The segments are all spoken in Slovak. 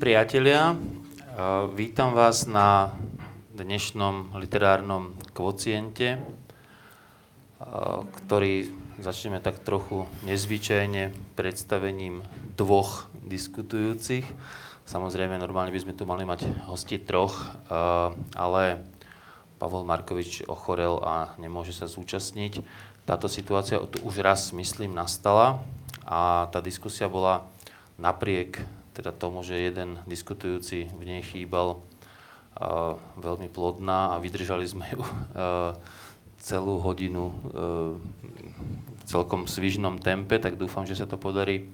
Priatelia, vítam vás na dnešnom literárnom kvociente, ktorý začneme tak trochu nezvyčajne predstavením dvoch diskutujúcich. Samozrejme, normálne by sme tu mali mať hosti troch, ale Pavol Markovič ochorel a nemôže sa zúčastniť. Táto situácia tu už raz, myslím, nastala a tá diskusia bola napriek teda tomu, že jeden diskutujúci v nej chýbal, veľmi plodná a vydržali sme ju celú hodinu uh, v celkom svižnom tempe, tak dúfam, že sa to podarí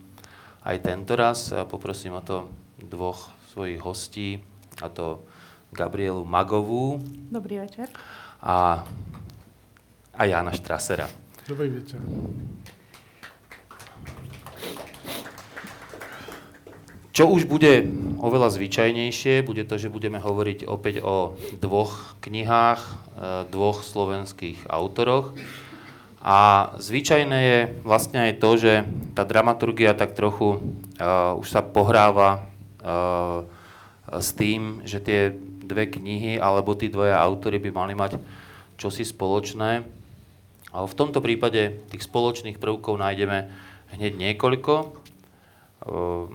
aj tento raz. A poprosím o to dvoch svojich hostí, a to Gabrielu Magovú. Dobrý večer. A, a Jana Štrasera. Dobrý večer. Čo už bude oveľa zvyčajnejšie, bude to, že budeme hovoriť opäť o dvoch knihách, e, dvoch slovenských autoroch. A zvyčajné je vlastne aj to, že tá dramaturgia tak trochu uh, už sa pohráva uh, s tým, že tie dve knihy alebo tí dvoja autory by mali mať čosi spoločné. Ale v tomto prípade tých spoločných prvkov nájdeme hneď niekoľko. Uh,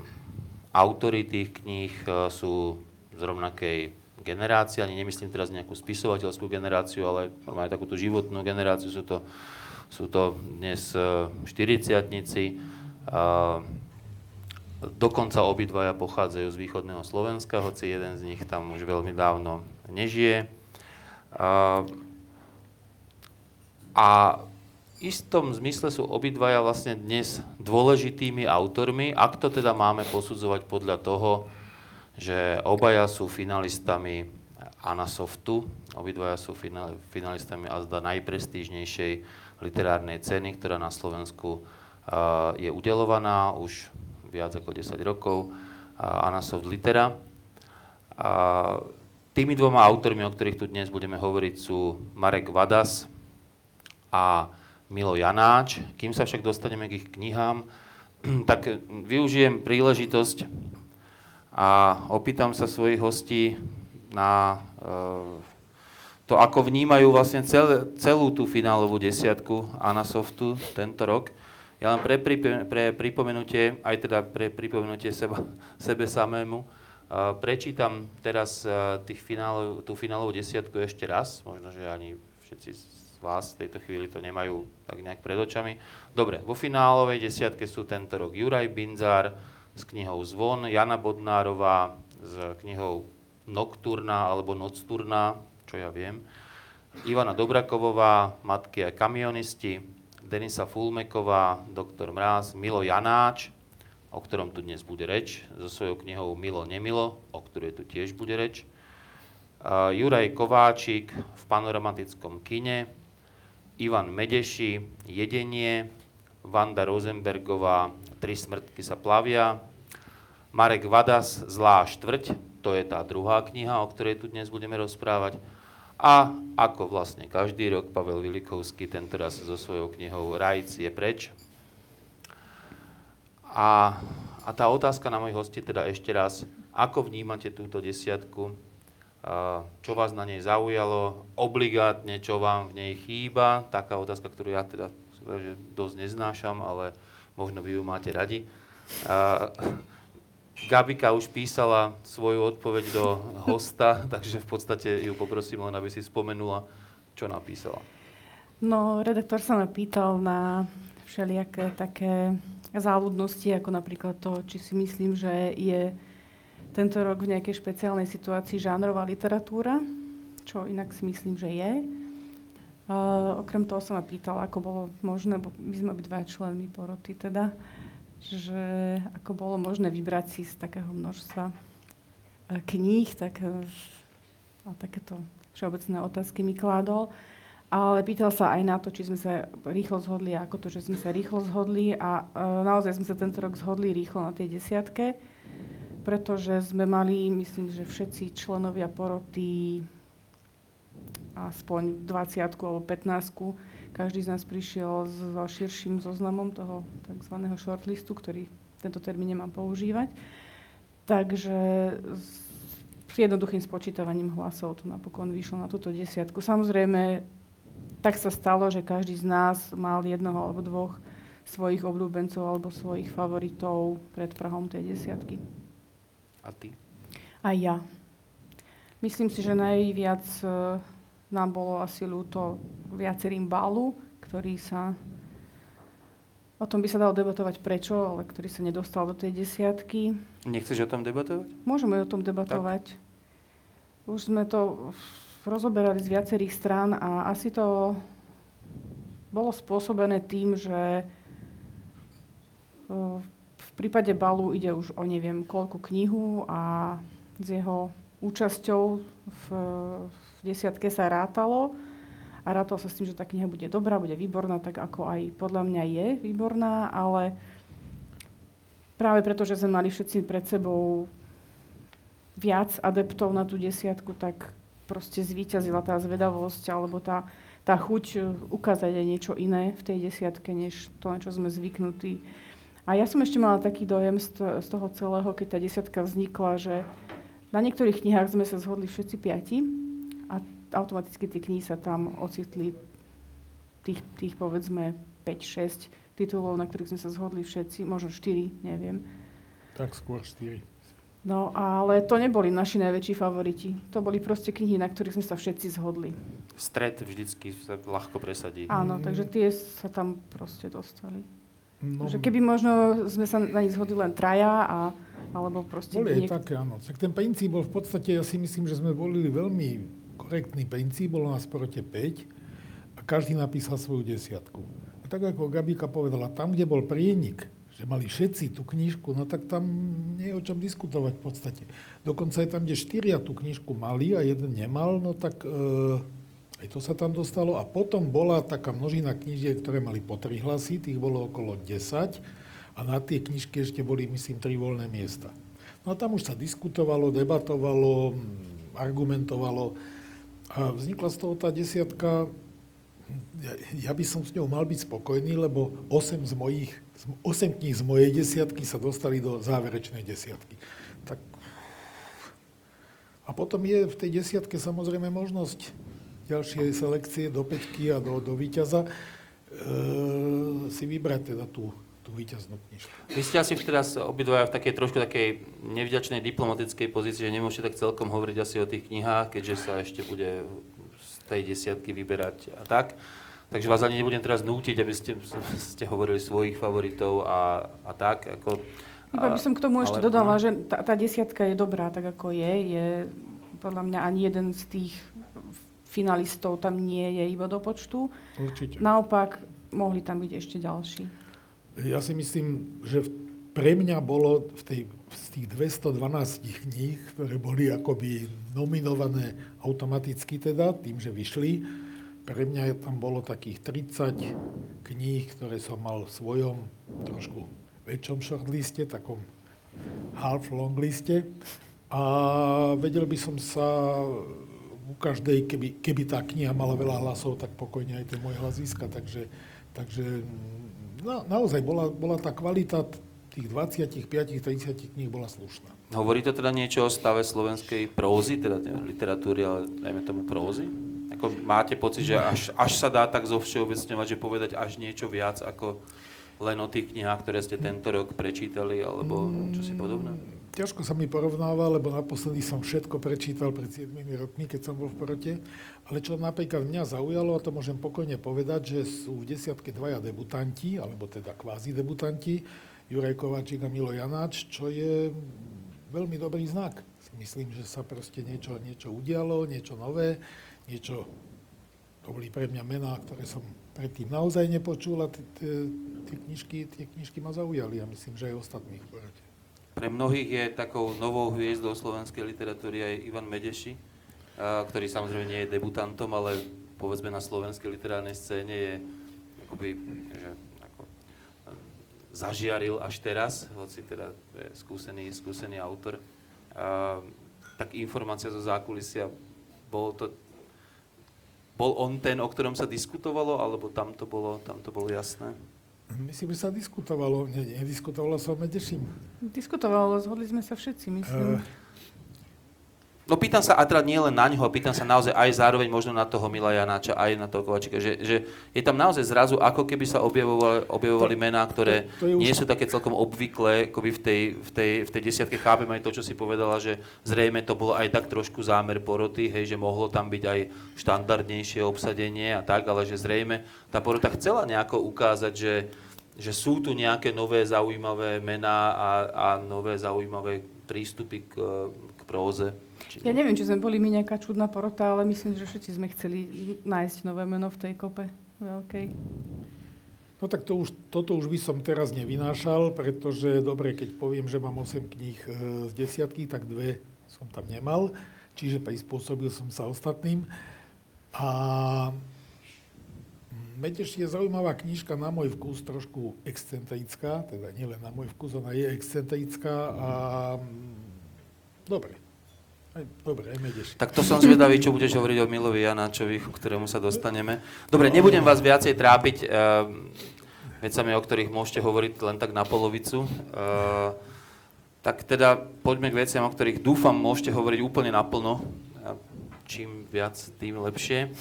autory tých kníh e, sú z rovnakej generácie, ani nemyslím teraz nejakú spisovateľskú generáciu, ale normálne takúto životnú generáciu, sú to, sú to dnes 40 e, Dokonca obidvaja pochádzajú z východného Slovenska, hoci jeden z nich tam už veľmi dávno nežije. A istom zmysle sú obidvaja vlastne dnes dôležitými autormi, ak to teda máme posudzovať podľa toho, že obaja sú finalistami Anasoftu, obidvaja sú finalistami azda najprestížnejšej literárnej ceny, ktorá na Slovensku je udelovaná už viac ako 10 rokov, Anasoft Litera. A tými dvoma autormi, o ktorých tu dnes budeme hovoriť, sú Marek Vadas a Milo Janáč. Kým sa však dostaneme k ich knihám, tak využijem príležitosť a opýtam sa svojich hostí na e, to, ako vnímajú vlastne cel, celú tú finálovú desiatku Anasoftu tento rok. Ja len pre, pre pripomenutie, aj teda pre pripomenutie seba, sebe samému, uh, prečítam teraz tých finálov, tú finálovú desiatku ešte raz, možno, že ani všetci vás v tejto chvíli to nemajú tak nejak pred očami. Dobre, vo finálovej desiatke sú tento rok Juraj Binzár s knihou Zvon, Jana Bodnárová s knihou Nocturna alebo Nocturna, čo ja viem, Ivana Dobrakovová, Matky a kamionisti, Denisa Fulmeková, Doktor Mráz, Milo Janáč, o ktorom tu dnes bude reč, so svojou knihou Milo Nemilo, o ktorej tu tiež bude reč, Juraj Kováčik v panoramatickom kine, Ivan Medeši, Jedenie, Vanda Rosenbergová, Tri smrtky sa plavia, Marek Vadas, Zlá štvrť, to je tá druhá kniha, o ktorej tu dnes budeme rozprávať. A ako vlastne každý rok, Pavel Vilikovský, tento raz so svojou knihou Rajc je preč. A, a tá otázka na mojich hosti teda ešte raz, ako vnímate túto desiatku? Čo vás na nej zaujalo, obligátne, čo vám v nej chýba, taká otázka, ktorú ja teda že dosť neznášam, ale možno vy ju máte radi. Gabika už písala svoju odpoveď do hosta, takže v podstate ju poprosím len, aby si spomenula, čo napísala. No, redaktor sa ma pýtal na všelijaké také záľudnosti, ako napríklad to, či si myslím, že je tento rok v nejakej špeciálnej situácii žánrová literatúra, čo inak si myslím, že je. Uh, okrem toho som ma pýtala, ako bolo možné, bo my sme dva členmi poroty teda, že ako bolo možné vybrať si z takého množstva uh, kníh, tak uh, a takéto všeobecné otázky mi kládol. Ale pýtal sa aj na to, či sme sa rýchlo zhodli, ako to, že sme sa rýchlo zhodli a uh, naozaj sme sa tento rok zhodli rýchlo na tej desiatke pretože sme mali, myslím, že všetci členovia poroty aspoň 20 alebo 15 každý z nás prišiel so širším zoznamom toho tzv. shortlistu, ktorý tento termín nemám používať. Takže s jednoduchým spočítavaním hlasov to napokon vyšlo na túto desiatku. Samozrejme, tak sa stalo, že každý z nás mal jednoho alebo dvoch svojich obľúbencov alebo svojich favoritov pred Prahom tej desiatky. A ty? Aj ja. Myslím si, že najviac e, nám bolo asi ľúto viacerým balu, ktorý sa O tom by sa dalo debatovať prečo, ale ktorý sa nedostal do tej desiatky. Nechceš o tom debatovať? Môžeme o tom debatovať. Tak. Už sme to rozoberali z viacerých strán a asi to bolo spôsobené tým, že v prípade Balu ide už o neviem koľku knihu a s jeho účasťou v, v desiatke sa rátalo a rátalo sa s tým, že tá kniha bude dobrá, bude výborná, tak ako aj podľa mňa je výborná, ale práve preto, že sme mali všetci pred sebou viac adeptov na tú desiatku, tak proste zvíťazila tá zvedavosť alebo tá, tá chuť ukázať aj niečo iné v tej desiatke, než to, na čo sme zvyknutí. A ja som ešte mala taký dojem z, toho celého, keď tá desiatka vznikla, že na niektorých knihách sme sa zhodli všetci piati a automaticky tie knihy sa tam ocitli tých, tých povedzme 5-6 titulov, na ktorých sme sa zhodli všetci, možno 4, neviem. Tak skôr 4. No, ale to neboli naši najväčší favoriti. To boli proste knihy, na ktorých sme sa všetci zhodli. Stred vždycky sa ľahko presadí. Áno, takže tie sa tam proste dostali. No, že keby možno sme sa na nich zhodli len traja, a, alebo proste... Boli aj niek- také, áno. Tak ten princíp bol v podstate, ja si myslím, že sme volili veľmi korektný princíp, bolo nás proti 5 a každý napísal svoju desiatku. A tak ako Gabika povedala, tam, kde bol prienik, že mali všetci tú knižku, no tak tam nie je o čom diskutovať v podstate. Dokonca aj tam, kde štyria tú knižku mali a jeden nemal, no tak e, aj to sa tam dostalo. A potom bola taká množina knižiek, ktoré mali po tri hlasy, tých bolo okolo 10 a na tie knižky ešte boli, myslím, tri voľné miesta. No a tam už sa diskutovalo, debatovalo, argumentovalo. A vznikla z toho tá desiatka, ja, ja by som s ňou mal byť spokojný, lebo 8 z mojich, 8 kníh z mojej desiatky sa dostali do záverečnej desiatky. Tak... A potom je v tej desiatke samozrejme možnosť ďalšie selekcie do peťky a do, do víťaza e, si vybrať teda tú, tú víťaznú knižku. Vy ste asi teraz obidvaja v takej trošku takej nevďačnej diplomatickej pozícii, že nemôžete tak celkom hovoriť asi o tých knihách, keďže sa ešte bude z tej desiatky vyberať a tak. Takže vás ani nebudem teraz nútiť, aby ste, ste hovorili svojich favoritov a, a tak. Ako, Iba by som k tomu ešte ale, dodala, že tá, tá desiatka je dobrá, tak ako je. Je podľa mňa ani jeden z tých finalistov tam nie je iba do počtu. Určite. Naopak, mohli tam byť ešte ďalší. Ja si myslím, že pre mňa bolo v tej, z tých 212 kníh, ktoré boli akoby nominované automaticky teda, tým, že vyšli, pre mňa tam bolo takých 30 kníh, ktoré som mal v svojom trošku väčšom shortliste, takom half long liste. A vedel by som sa u každej, keby, keby tá kniha mala veľa hlasov, tak pokojne aj ten môj hlas získa. Takže, takže na, naozaj bola, bola tá kvalita tých 25-30 kníh bola slušná. Hovorí to teda niečo o stave slovenskej prózy, teda literatúry, ale dajme tomu prózy? Ako máte pocit, že až, až sa dá tak zovšeobecňovať, že povedať až niečo viac ako len o tých knihách, ktoré ste tento rok prečítali, alebo čo si podobné? ťažko sa mi porovnáva, lebo naposledy som všetko prečítal pred 7 rokmi, keď som bol v porote. Ale čo napríklad mňa zaujalo, a to môžem pokojne povedať, že sú v desiatke dvaja debutanti, alebo teda kvázi debutanti, Juraj Kováčik a Milo Janáč, čo je veľmi dobrý znak. Myslím, že sa proste niečo, niečo udialo, niečo nové, niečo, to boli pre mňa mená, ktoré som predtým naozaj nepočul tie knižky, tie knižky ma zaujali a myslím, že aj ostatných. Pre mnohých je takou novou hviezdou slovenskej literatúry aj Ivan Medeši, ktorý samozrejme nie je debutantom, ale povedzme na slovenskej literárnej scéne je akoby, že, ako, zažiaril až teraz, hoci teda je skúsený, skúsený autor. Tak informácia zo zákulisia, bol to, bol on ten, o ktorom sa diskutovalo, alebo tam to bolo, tam to bolo jasné? Myslím, že sa diskutovalo, ne, nediskutovalo sa o Medešim. Diskutovalo, zhodli sme sa všetci, myslím. Uh, No pýtam sa, a teda nie len na ňoho, pýtam sa naozaj aj zároveň možno na toho Mila Janáča, aj na toho Kovačika, že, že je tam naozaj zrazu, ako keby sa objavovali, objavovali mená, ktoré to, to už... nie sú také celkom obvyklé, akoby v tej, v tej, v tej desiatke. Chápem aj to, čo si povedala, že zrejme to bolo aj tak trošku zámer poroty, hej, že mohlo tam byť aj štandardnejšie obsadenie a tak, ale že zrejme tá porota chcela nejako ukázať, že, že sú tu nejaké nové zaujímavé mená a, a nové zaujímavé prístupy k, k próze. Či ja neviem, či sme boli my nejaká čudná porota, ale myslím, že všetci sme chceli nájsť nové meno v tej kope veľkej. No tak to už, toto už by som teraz nevynášal, pretože dobre, keď poviem, že mám 8 kníh e, z desiatky, tak dve som tam nemal, čiže prispôsobil som sa ostatným. A Meteš je zaujímavá knižka na môj vkus, trošku excentrická, teda nielen na môj vkus, ona je excentrická a dobre, aj, dobre. Tak to som zvedavý, čo budeš hovoriť o Milovi Janáčovi, k ktorému sa dostaneme. Dobre, nebudem vás viacej trápiť uh, vecami, o ktorých môžete hovoriť len tak na polovicu. Uh, tak teda poďme k veciam, o ktorých dúfam môžete hovoriť úplne naplno. Čím viac, tým lepšie.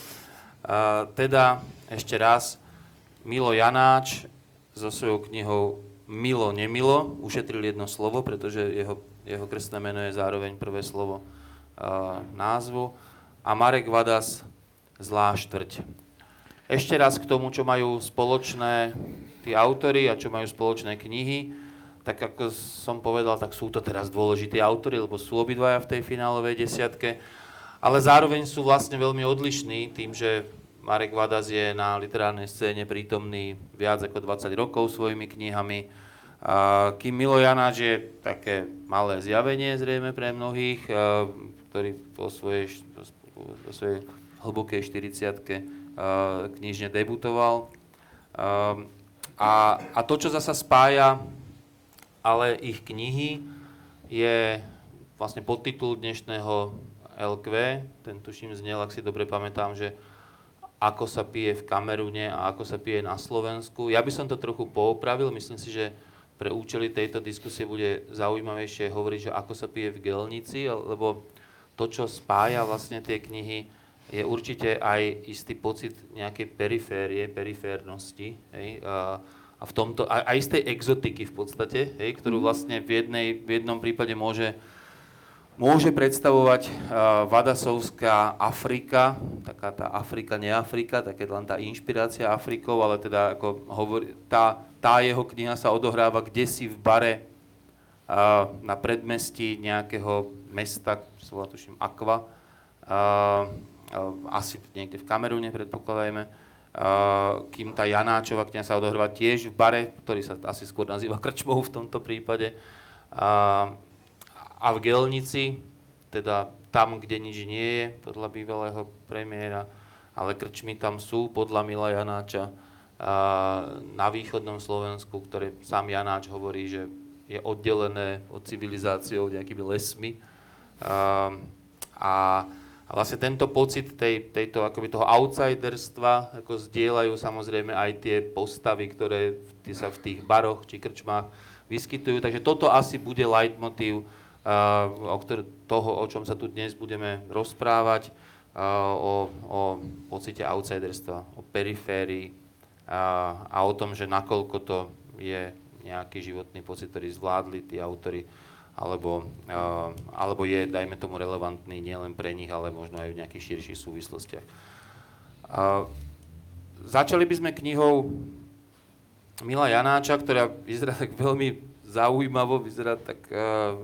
Uh, teda ešte raz, Milo Janáč so svojou knihou Milo, nemilo, ušetril jedno slovo, pretože jeho, jeho krstné meno je zároveň prvé slovo názvu. A Marek Vadas Zlá štvrť. Ešte raz k tomu, čo majú spoločné tí autory a čo majú spoločné knihy, tak ako som povedal, tak sú to teraz dôležití autory, lebo sú obidvaja v tej finálovej desiatke, ale zároveň sú vlastne veľmi odlišní tým, že Marek Vadas je na literárnej scéne prítomný viac ako 20 rokov svojimi knihami, a kým Milo Janáč je také malé zjavenie zrejme pre mnohých, ktorý po svojej, po svojej hlbokej 40 knižne debutoval. A, a to, čo zasa spája ale ich knihy, je vlastne podtitul dnešného LQ, ten tuším znel, ak si dobre pamätám, že ako sa pije v Kamerune a ako sa pije na Slovensku. Ja by som to trochu poopravil, myslím si, že pre účely tejto diskusie bude zaujímavejšie hovoriť, že ako sa pije v Gelnici, lebo to, čo spája vlastne tie knihy, je určite aj istý pocit nejakej periférie, periférnosti. Hej, a, a v tomto, aj, aj z tej exotiky v podstate, hej, ktorú mhm. vlastne v, jednej, v jednom prípade môže, môže predstavovať uh, Vadasovská Afrika, taká tá Afrika, neafrika, také len tá inšpirácia Afrikou, ale teda ako hovorí, tá, tá jeho kniha sa odohráva kde si v bare uh, na predmestí nejakého mesta, sa volá tuším Aqua, uh, asi niekde v Kamerune, predpokladajme, uh, kým tá Janáčová kniha sa odohráva tiež v bare, ktorý sa asi skôr nazýva Krčmou v tomto prípade, uh, a v Gelnici, teda tam, kde nič nie je, podľa bývalého premiéra, ale krčmy tam sú, podľa Mila Janáča, na východnom Slovensku, ktoré sám Janáč hovorí, že je oddelené od civilizáciou nejakými lesmi. Ehm, a, vlastne tento pocit tej, tejto, akoby toho outsiderstva ako zdieľajú samozrejme aj tie postavy, ktoré sa v tých baroch či krčmách vyskytujú. Takže toto asi bude leitmotiv uh, o ktor- toho, o čom sa tu dnes budeme rozprávať, uh, o, o pocite outsiderstva, o periférii uh, a o tom, že nakoľko to je nejaký životný pocit, ktorý zvládli tí autory alebo, uh, alebo je, dajme tomu, relevantný nielen pre nich, ale možno aj v nejakých širších súvislostiach. Začali by sme knihou Mila Janáča, ktorá vyzerá tak veľmi zaujímavo, vyzerá tak uh,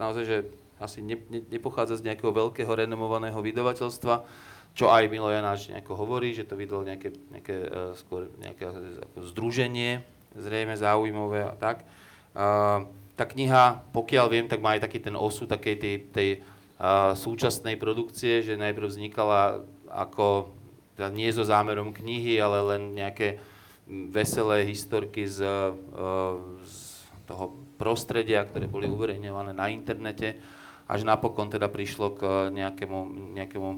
naozaj, že asi ne, ne, nepochádza z nejakého veľkého renomovaného vydavateľstva, čo aj Milo Janáč nejako hovorí, že to vydalo nejaké, nejaké, uh, skôr nejaké združenie, zrejme zaujímavé a tak. Uh, tá kniha, pokiaľ viem, tak má aj taký ten osud takej tej, tej uh, súčasnej produkcie, že najprv vznikala ako, teda nie so zámerom knihy, ale len nejaké veselé historky z, uh, z toho prostredia, ktoré boli uverejňované na internete, až napokon teda prišlo k nejakému, nejakému uh,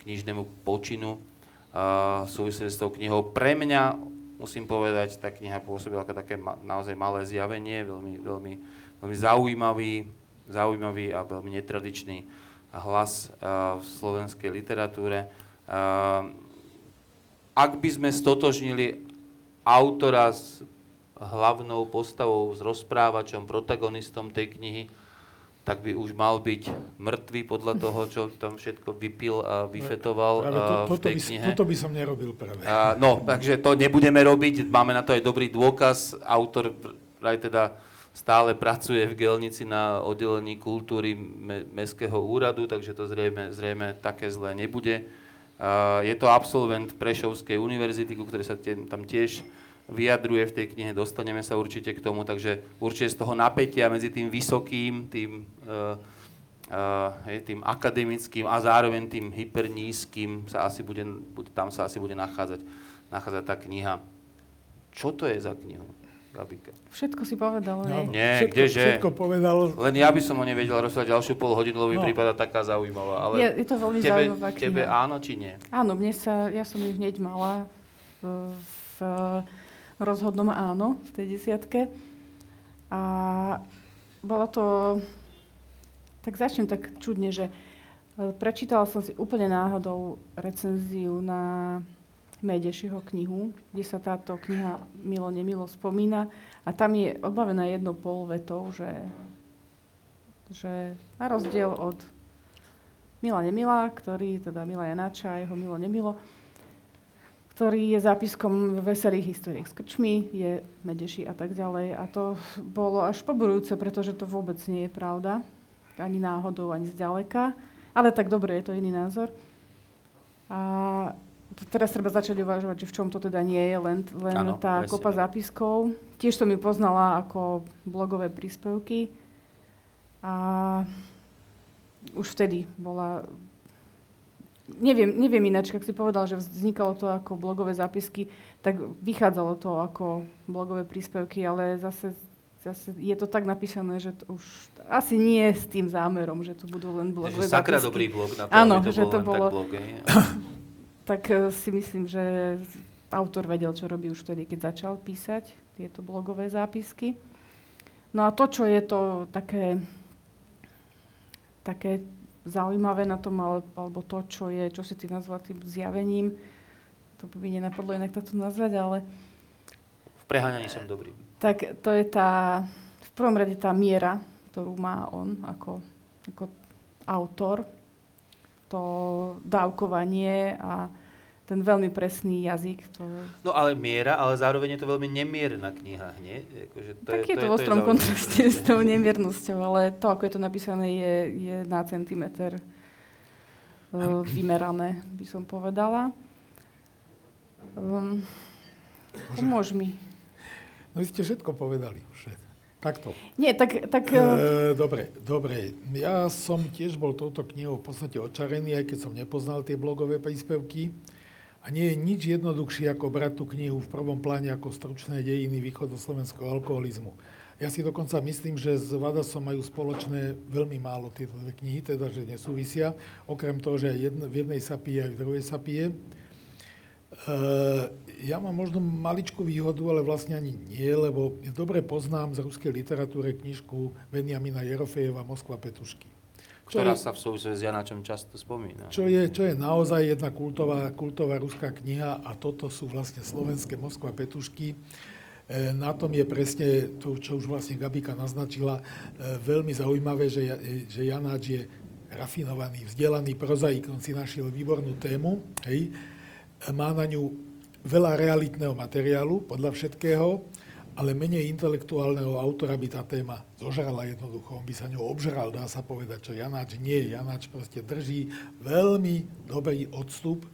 knižnému počinu uh, súvislosti s tou knihou. Pre mňa musím povedať, tá kniha pôsobila ako také ma, naozaj malé zjavenie, veľmi, veľmi, veľmi zaujímavý, zaujímavý a veľmi netradičný hlas uh, v slovenskej literatúre. Uh, ak by sme stotožnili autora s hlavnou postavou, s rozprávačom, protagonistom tej knihy, tak by už mal byť mŕtvý podľa toho, čo tam všetko vypil a vyfetoval práve to, uh, v tej by, knihe. Toto by som nerobil práve. Uh, no, takže to nebudeme robiť, máme na to aj dobrý dôkaz. Autor aj teda stále pracuje v Gelnici na oddelení kultúry me- Mestského úradu, takže to zrejme, zrejme také zlé nebude. Uh, je to absolvent Prešovskej univerzity, ku ktorej sa tam tiež vyjadruje v tej knihe, dostaneme sa určite k tomu, takže určite z toho napätia medzi tým vysokým, tým, uh, uh, tým akademickým a zároveň tým hypernízkym sa asi bude, tam sa asi bude nachádzať, nachádzať tá kniha. Čo to je za knihu, Gabika? Všetko si povedal, No, nie? Všetko, kdeže? všetko povedal. Len ja by som ho nevedel rozprávať ďalšiu pol hodinu, lebo mi No. prípada taká zaujímavá. Ale Je, je to veľmi tebe, zaujímavá kniha. tebe áno či nie? Áno, mne sa, ja som ju hneď mala v, v rozhodnom áno v tej desiatke. A bolo to, tak začnem tak čudne, že e, prečítala som si úplne náhodou recenziu na Medešiho knihu, kde sa táto kniha milo nemilo spomína a tam je odbavená jednou polvetou, že, že na rozdiel od Mila Nemila, ktorý, teda Mila Janáča a jeho Milo Nemilo, ktorý je zápiskom veselých historiek s krčmi, je Medeši a tak ďalej. A to bolo až poborujúce, pretože to vôbec nie je pravda. Ani náhodou, ani zďaleka. Ale tak dobre, je to iný názor. A teraz treba začať uvažovať, že v čom to teda nie je, len, len Áno, tá presne kopa zápiskov. Tiež som ju poznala ako blogové príspevky. A už vtedy bola neviem, neviem ináč, ak si povedal, že vznikalo to ako blogové zápisky, tak vychádzalo to ako blogové príspevky, ale zase, zase je to tak napísané, že to už asi nie s tým zámerom, že to budú len blogové Takže sakra zápisky. dobrý blog na to, Áno, to že bol to bolo- tak blog. Tak eh, si myslím, že autor vedel, čo robí už vtedy, keď začal písať tieto blogové zápisky. No a to, čo je to také, také zaujímavé na tom, ale- alebo to, čo je, čo si ty nazval tým zjavením, to by mi nenapadlo inak to nazvať, ale V preháňaní som dobrý. tak to je tá, v prvom rade tá miera, ktorú má on ako, ako autor, to dávkovanie a ten veľmi presný jazyk. To, No ale miera, ale zároveň je to veľmi nemierna kniha, nie? Akože to tak je, to v je ostrom kontraste s tou nemiernosťou, ale to, ako je to napísané, je, je na centimeter uh, vymerané, by som povedala. Um, pomôž mi. No vy ste všetko povedali už. Takto. Nie, tak... tak uh, E, dobre, dobre. Ja som tiež bol touto knihou v podstate očarený, aj keď som nepoznal tie blogové príspevky. A nie je nič jednoduchšie, ako brať tú knihu v prvom pláne ako stručné dejiny východoslovenského alkoholizmu. Ja si dokonca myslím, že s Vadasom majú spoločné veľmi málo tieto dve knihy, teda že nesúvisia. Okrem toho, že aj jedno, v jednej sa pije, aj v druhej sa pije. E, ja mám možno maličkú výhodu, ale vlastne ani nie, lebo dobre poznám z ruskej literatúre knižku Benjamina Jerofejeva Moskva Petušky. Ktorá je, sa v súvislosti s Janáčom často spomína. čo, je, čo je naozaj jedna kultová, kultová ruská kniha a toto sú vlastne slovenské Moskva Petušky. E, na tom je presne to, čo už vlastne Gabika naznačila, e, veľmi zaujímavé, že, že Janáč je rafinovaný, vzdelaný prozaik, on si našiel výbornú tému, hej, E, má na ňu veľa realitného materiálu, podľa všetkého, ale menej intelektuálneho autora by tá téma zožrala jednoducho. On by sa ňou obžral, dá sa povedať, čo Janáč nie. Janáč proste drží veľmi dobrý odstup,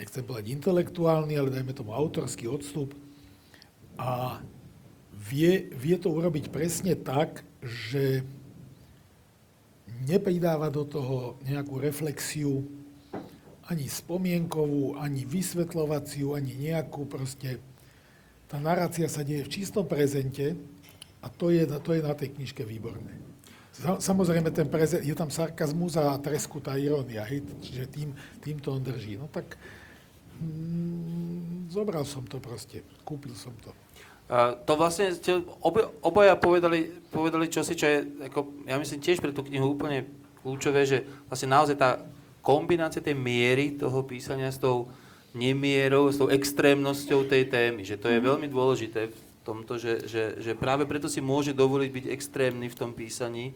nechcem povedať intelektuálny, ale dajme tomu autorský odstup a vie, vie to urobiť presne tak, že nepridáva do toho nejakú reflexiu ani spomienkovú, ani vysvetľovaciu, ani nejakú proste... Tá narácia sa deje v čistom prezente a to je, to je na tej knižke výborné. Sa- Samozrejme, ten prezent, je tam sarkazmus a treskutá irónia, hej, čiže tým, týmto on drží. No tak mm, zobral som to proste, kúpil som to. To vlastne ste obe, obaja povedali, povedali čosi, čo je, ako, ja myslím, tiež pre tú knihu úplne kľúčové, že vlastne naozaj tá kombinácia tej miery toho písania s tou nemierou, s tou extrémnosťou tej témy, že to je veľmi dôležité v tomto, že, že, že práve preto si môže dovoliť byť extrémny v tom písaní,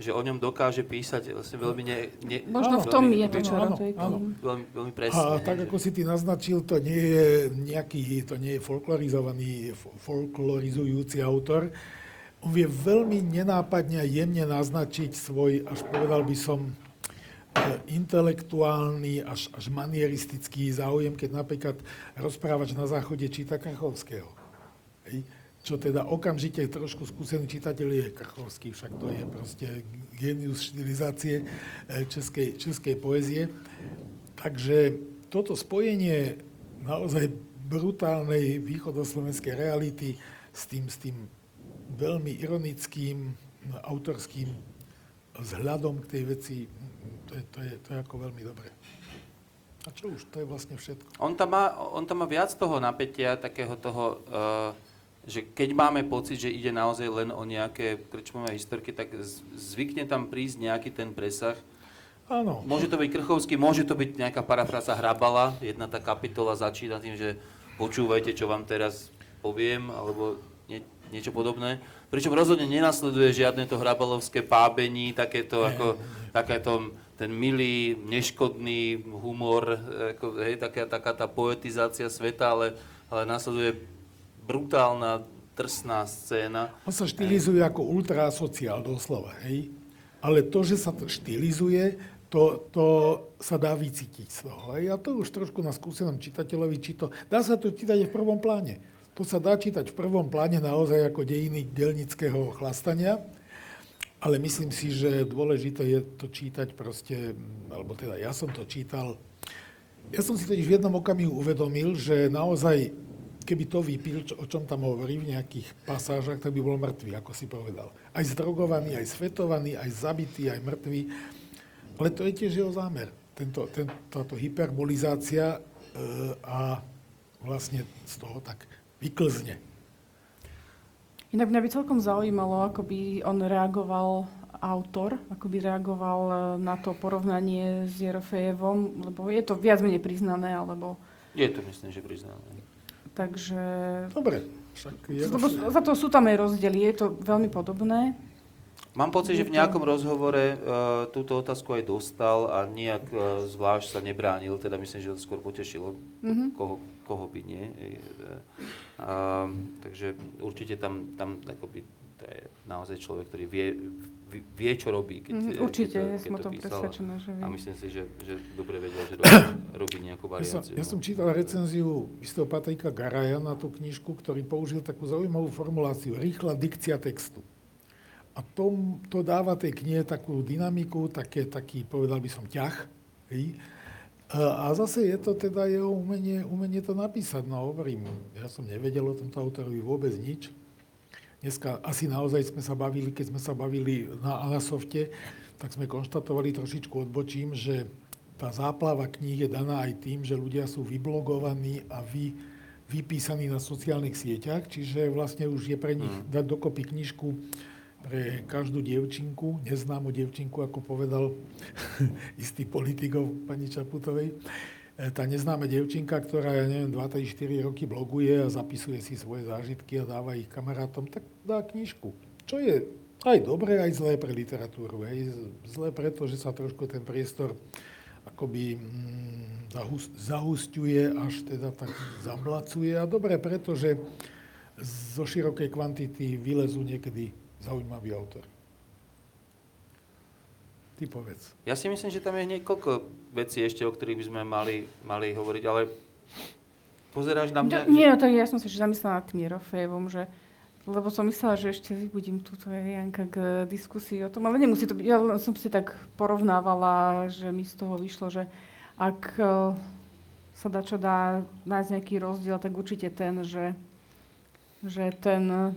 že o ňom dokáže písať vlastne veľmi... Ne, ne, Možno v tom je to, čo áno, tej áno. knihy. Veľmi, veľmi presne. A tak že- ako si ty naznačil, to nie je nejaký, to nie je folklorizovaný, fo- folklorizujúci autor. On vie veľmi nenápadne a jemne naznačiť svoj, až povedal by som, intelektuálny, až, až manieristický záujem, keď napríklad rozprávač na záchode číta Krachovského. Hej. Čo teda okamžite trošku skúsený čitateľ je Krachovský, však to je proste genius štilizácie e, českej, českej poezie. Takže toto spojenie naozaj brutálnej východoslovenskej reality s tým, s tým veľmi ironickým, autorským vzhľadom k tej veci, to je, to je, to je ako veľmi dobré. A čo už, to je vlastne všetko. On tam, má, on tam má viac toho napätia, takého toho, uh, že keď máme pocit, že ide naozaj len o nejaké krčmové historky, tak zvykne tam prísť nejaký ten presah. Áno, Môže to byť Krchovský, môže to byť nejaká parafráza Hrabala. Jedna tá kapitola začína tým, že počúvajte, čo vám teraz poviem, alebo nie, niečo podobné. Pričom rozhodne nenasleduje žiadne to hrabalovské pábení, takéto ako, takéto ten milý, neškodný humor, ako, hej, taká, taká tá poetizácia sveta, ale, ale nasleduje brutálna, drsná scéna. on sa štilizuje ako ultrasociál doslova, hej? Ale to, že sa to štilizuje, to, to sa dá vycítiť z toho. Hej? A to už trošku na skúsenom čitateľovi, či to... Dá sa to čítať aj v prvom pláne. To sa dá čítať v prvom pláne naozaj ako dejiny delnického chlastania, ale myslím si, že dôležité je to čítať proste, alebo teda ja som to čítal, ja som si totiž v jednom okamihu uvedomil, že naozaj, keby to vypil, o čom tam hovorí v nejakých pasážach, tak by bol mŕtvý, ako si povedal. Aj zdrogovaný, aj svetovaný, aj zabitý, aj mŕtvý. Ale to je tiež jeho zámer. Tento, ten, táto hyperbolizácia e, a vlastne z toho tak vyklzne. Inak mňa by celkom zaujímalo, ako by on reagoval, autor, ako by reagoval e, na to porovnanie s Jerofejevom, lebo je to viac menej priznané, alebo Je to, myslím, že priznané. takže... Dobre, však za to sú tam aj rozdiely, je to veľmi podobné. Mám pocit, že v nejakom rozhovore uh, túto otázku aj dostal a nejak uh, zvlášť sa nebránil, teda myslím, že to skôr potešilo, Mhm. koho, koho by nie. Uh, takže určite tam, tam akoby, to je naozaj človek, ktorý vie, vie, čo robí, keď, Mhm, keď Určite, to, ja keď som o to tom presvedčená, že A vie. myslím si, že, že dobre vedel, že robí, robí nejakú Ja som, variáciu. ja som čítal recenziu istého Patrika Garaja na tú knižku, ktorý použil takú zaujímavú formuláciu. Rýchla dikcia textu. A to, to dáva tej knihe takú dynamiku, také, taký, povedal by som, ťah. Hej. A zase je to teda jeho umenie, umenie to napísať. No hovorím, ja som nevedel o tomto autorovi vôbec nič. Dneska asi naozaj sme sa bavili, keď sme sa bavili na Anasofte, tak sme konštatovali trošičku odbočím, že tá záplava kníh je daná aj tým, že ľudia sú vyblogovaní a vy, vypísaní na sociálnych sieťach, čiže vlastne už je pre nich dať dokopy knižku pre každú dievčinku, neznámu dievčinku, ako povedal istý politikov pani Čaputovej. E, Tá neznáma dievčinka, ktorá, ja neviem, 2, 3, 4 roky bloguje a zapisuje si svoje zážitky a dáva ich kamarátom, tak dá knižku. Čo je aj dobré, aj zlé pre literatúru. Hej. Zlé preto, že sa trošku ten priestor akoby mm, zahus, zahusťuje, až teda tak zamlacuje. A dobré preto, že zo širokej kvantity vylezú niekedy zaujímavý autor. Ty povedz. Ja si myslím, že tam je niekoľko vecí ešte, o ktorých by sme mali, mali hovoriť, ale pozeráš na mňa... No, nie, no tak ja som ešte zamyslela nad tým Jerofejevom, že lebo som myslela, že ešte vybudím túto Janka k diskusii o tom, ale nemusí to byť. Ja som si tak porovnávala, že mi z toho vyšlo, že ak eh, sa dá čo dá nájsť nejaký rozdiel, tak určite ten, že, že ten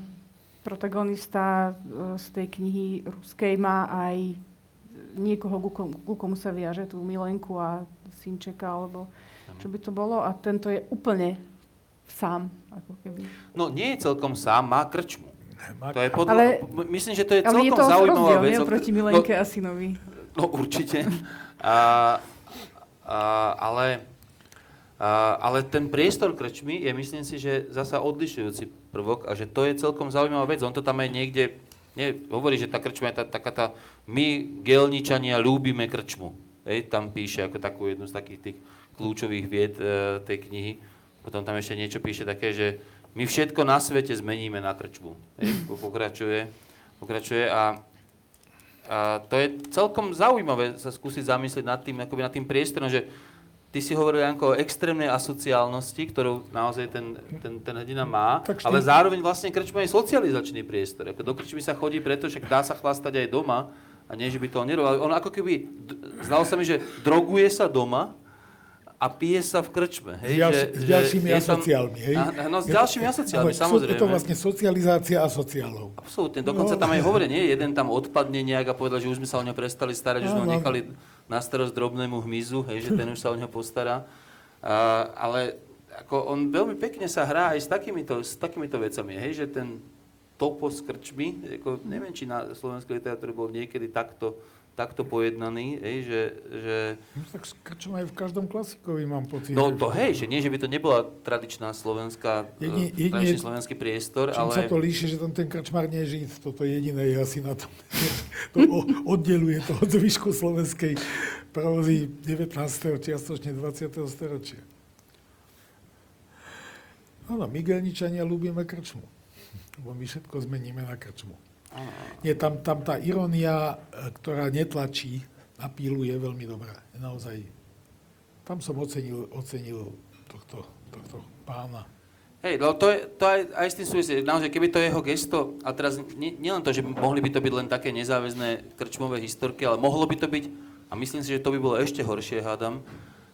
protagonista eh, z tej knihy ruskej má aj niekoho, ku komu, ku komu sa viaže, tú Milenku a synčeka, alebo čo by to bolo. A tento je úplne sám, ako keby. No nie je celkom sám, má krčmu. To je podľa, Ale- myslím, že to je Ale je celkom to zaujímavá rozdiel, vec. Oproti no, Milenke a synovi. No určite. A, a, ale, a, ale ten priestor krčmy je, myslím si, že zasa odlišujúci prvok a že to je celkom zaujímavá vec. On to tam aj niekde nie, hovorí, že tá krčma je tá, taká tá, my gelničania ľúbime krčmu. Hej, tam píše ako takú jednu z takých tých kľúčových vied e, tej knihy. Potom tam ešte niečo píše také, že my všetko na svete zmeníme na krčmu. Hej, pokračuje, pokračuje a a to je celkom zaujímavé sa skúsiť zamyslieť nad tým, akoby nad tým priestorom, že ty si hovoril, Janko, o extrémnej asociálnosti, ktorú naozaj ten, ten, ten hrdina má, Tak ale zároveň vlastne krčma je socializačný priestor. Ako do krčmy sa chodí preto, že dá sa chlastať aj doma, a nie, že by to on nerobil. On ako keby, zdalo sa mi, že droguje sa doma a pije sa v krčme. S, Hej, ďalš, že, s ďalšími že asociálmi, hej? Á- Áno, s ďalšími asociálmi, so- samozrejme. Je to vlastne socializácia asociálov. Absolútne, dokonca No. tam aj hovorí, nie? Jeden tam odpadne nejak a povedal, že už sme sa o ňo prestali starať, že sme ho nechali na starosť drobnému hmyzu, hej, že ten už sa o ňo postará. A, ale ako on veľmi pekne sa hrá aj s takýmito, s takýmito vecami, hej, že ten topos krčmy, ako, neviem, či na slovenskej literatúre bol niekedy takto, takto pojednaný, hej, že, že No, tak skrčom aj v každom klasikovi mám pocit. no to hej, že nie, že by to nebola tradičná slovenská, Jedine- eh, jedine- tradičný slovenský priestor, Čím ale... sa to líši, že tam ten krčmár nie je žid, toto jediné je asi na tom. to oddeluje to od zvyšku slovenskej prózy 19. čiastočne 20. storočia. Áno, my gelničania ľúbime krčmu. Lebo my všetko zmeníme na krčmu. Nie, tam, tam tá irónia, e, ktorá netlačí, napíluje veľmi dobrá. Je Naozaj. Tam som ocenil, ocenil tohto, tohto pána. Hej, no to, je, to aj, aj s tým súvisí. Naozaj, keby to jeho gesto, a teraz nie, nie to, že mohli by to byť len také nezáväzné krčmové historky, ale mohlo by to byť, a myslím si, že to by bolo ešte horšie, hádam,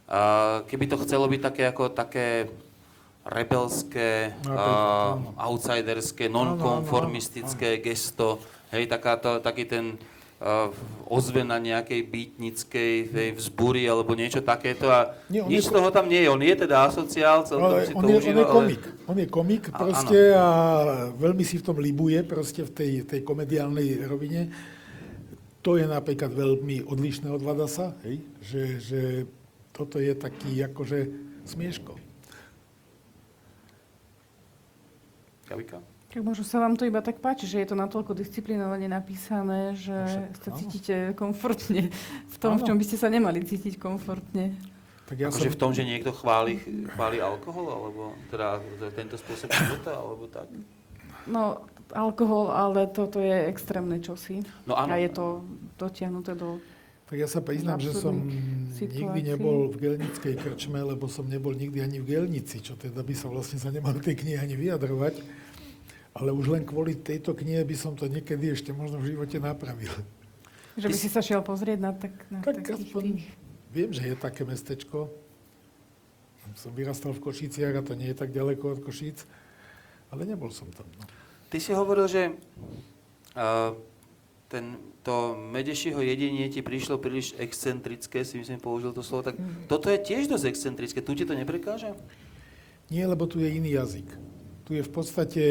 a keby to chcelo byť také ako také rebelské, No, a, áno. outsiderské, Áno, áno, nonkonformistické gesto, hej, takáto, taký ten uh, ozvena nejakej bytnickej hej, vzbury alebo niečo takéto a Nie, on nič je toho tam nie je. On je teda asociál, celkom Ale si on to je, on užíva, je ale- komik. On je komik A- proste a veľmi si v tom libuje proste v tej, tej komediálnej rovine. To je napríklad veľmi odlišné od Vadasa, hej? Že, že toto je taký akože smieško. Gabika? Tak možno sa vám to iba tak páči, že je to natoľko disciplinovane napísané, že Však, sa áno. cítite komfortne v tom, v Áno. čom by ste sa nemali cítiť komfortne. Tak ja akože som, v tom, že niekto chváli, chváli alkohol, alebo teda tento spôsob života, alebo tak? No, alkohol, ale toto je extrémne čosi. No áno. A je to dotiahnuté do... tak ja sa priznám, že som absurdných nikdy nebol v gelnickej krčme, lebo som nebol nikdy ani v gelnici, čo teda by sa vlastne sa nemal tej knihe ani vyjadrovať. Ale už len kvôli tejto knihe by som to niekedy ešte možno v živote napravil. Že by si sa šiel pozrieť na, tak, na Tak takých aspoň tých... viem, že je také mestečko. Som vyrastal v Košiciach a to nie je tak ďaleko od Košíc, ale nebol som tam. No. Ty si hovoril, že uh, ten, to Medešího jedenie ti prišlo príliš excentrické, si myslím, použil to slovo. Tak toto je tiež dosť excentrické. Tu ti to neprekáža? Nie, lebo tu je iný jazyk. Tu je v podstate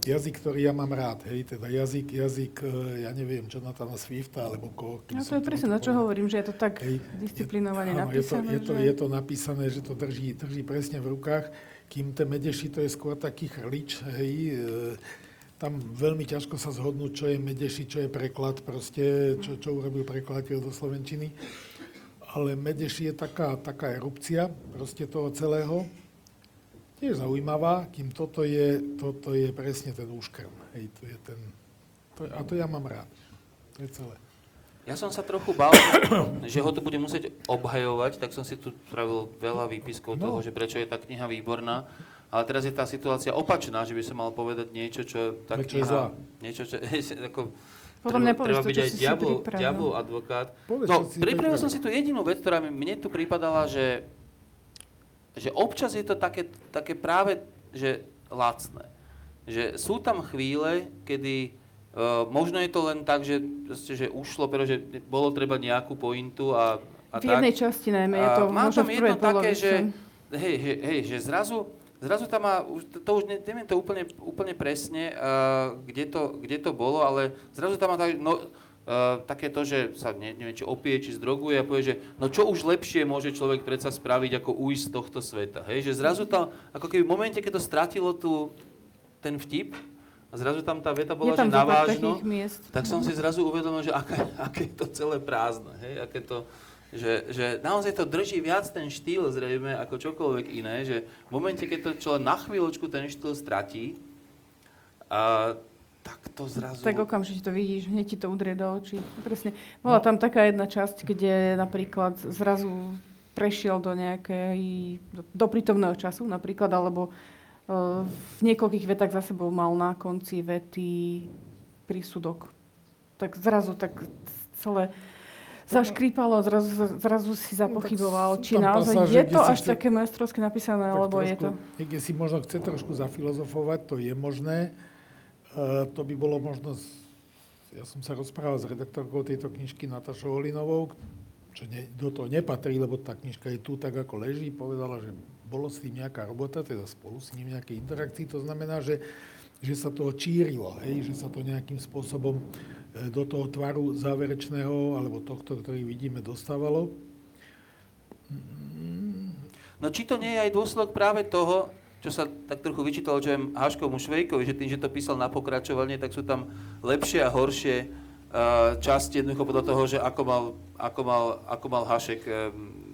jazyk, ktorý ja mám rád. Hej, teda jazyk, jazyk, e, ja neviem, Jonathana Swifta, alebo koho. No to je presne, na čo hovorím, že je to tak Hej, disciplinovane áno, je to, napísané, je, to, že... je to napísané, že to drží, drží presne v rukách, kým ten Medeši to je skôr taký chrlič, hej, e, tam veľmi ťažko sa zhodnúť, čo je Medeši, čo je preklad, proste, čo, čo urobil prekladateľ do Slovenčiny. Ale Medeši je taká, taká erupcia proste toho celého, tiež zaujímavá, kým toto je, toto je presne ten úškrm, hej, to je ten, to, a to ja mám rád, to je celé. Ja som sa trochu bál, že ho tu budem musieť obhajovať, tak som si tu spravil veľa výpiskov No. toho, že prečo je tá kniha výborná. Ale teraz je tá situácia opačná, že by som mal povedať niečo, čo tá Prečo kniha... Niečo, čo... ako, Podľa mňa treba, povieš treba to, byť čo aj si si diablov, pripravil. diablov advokát. Povedz, no, pripravil som si tu jedinú vec, ktorá mi, mne tu pripadala, že, že občas je to také, také práve, že lacné. Že sú tam chvíle, kedy uh, možno je to len tak, že, proste, že ušlo, pero že bolo treba nejakú pointu a, a V tak. jednej časti najmä je to A možno tam jedno také, že hej, hej, hej, že zrazu, zrazu tam má, to už ne, neviem to úplne, úplne presne, uh, kde, to, kde to bolo, ale zrazu tam má tak, no, Uh, také to, že sa ne, neviem, či opije, či zdroguje a povie, že no čo už lepšie môže človek predsa spraviť, ako ujsť z tohto sveta. Hej? Že zrazu tam, ako keby v momente, keď to stratilo tu, ten vtip, a zrazu tam tá veta bola, že navážno, tak som si zrazu uvedomil, že aké, aké je to celé prázdne. Hej? Aké to, že, že naozaj to drží viac ten štýl zrejme ako čokoľvek iné, že v momente, keď to človek na chvíľočku ten štýl stratí, a tak to zrazu... Tak okamžite to vidíš, hneď ti to udrie do očí. Presne. Bola tam taká jedna časť, kde napríklad zrazu prešiel do nejakej, do, do prítomného času napríklad, alebo uh, v niekoľkých vetách za sebou mal na konci vety prísudok. Tak zrazu tak celé zaškrípalo, zrazu, zrazu si zapochyboval, no, či naozaj pasáže, je to až chce... také majstrovské napísané, alebo je to... Niekde si možno chce trošku zafilozofovať, to je možné, to by bolo možno... Ja som sa rozprával s redaktorkou tejto knižky Natašou Olinovou, čo ne, do toho nepatrí, lebo tá knižka je tu tak, ako leží. Povedala, že bolo s tým nejaká robota, teda spolu s ním nejaké interakcii. To znamená, že, že sa to čírilo, hej? že sa to nejakým spôsobom eh, do toho tvaru záverečného, alebo tohto, ktorý vidíme, dostávalo. No či to nie je aj dôsledok práve toho, čo sa tak trochu vyčítalo, že Haškomu Švejkovi, že tým, že to písal na pokračovanie, tak sú tam lepšie a horšie uh, časti jednoducho podľa toho, že ako mal, ako mal, ako mal Hašek um,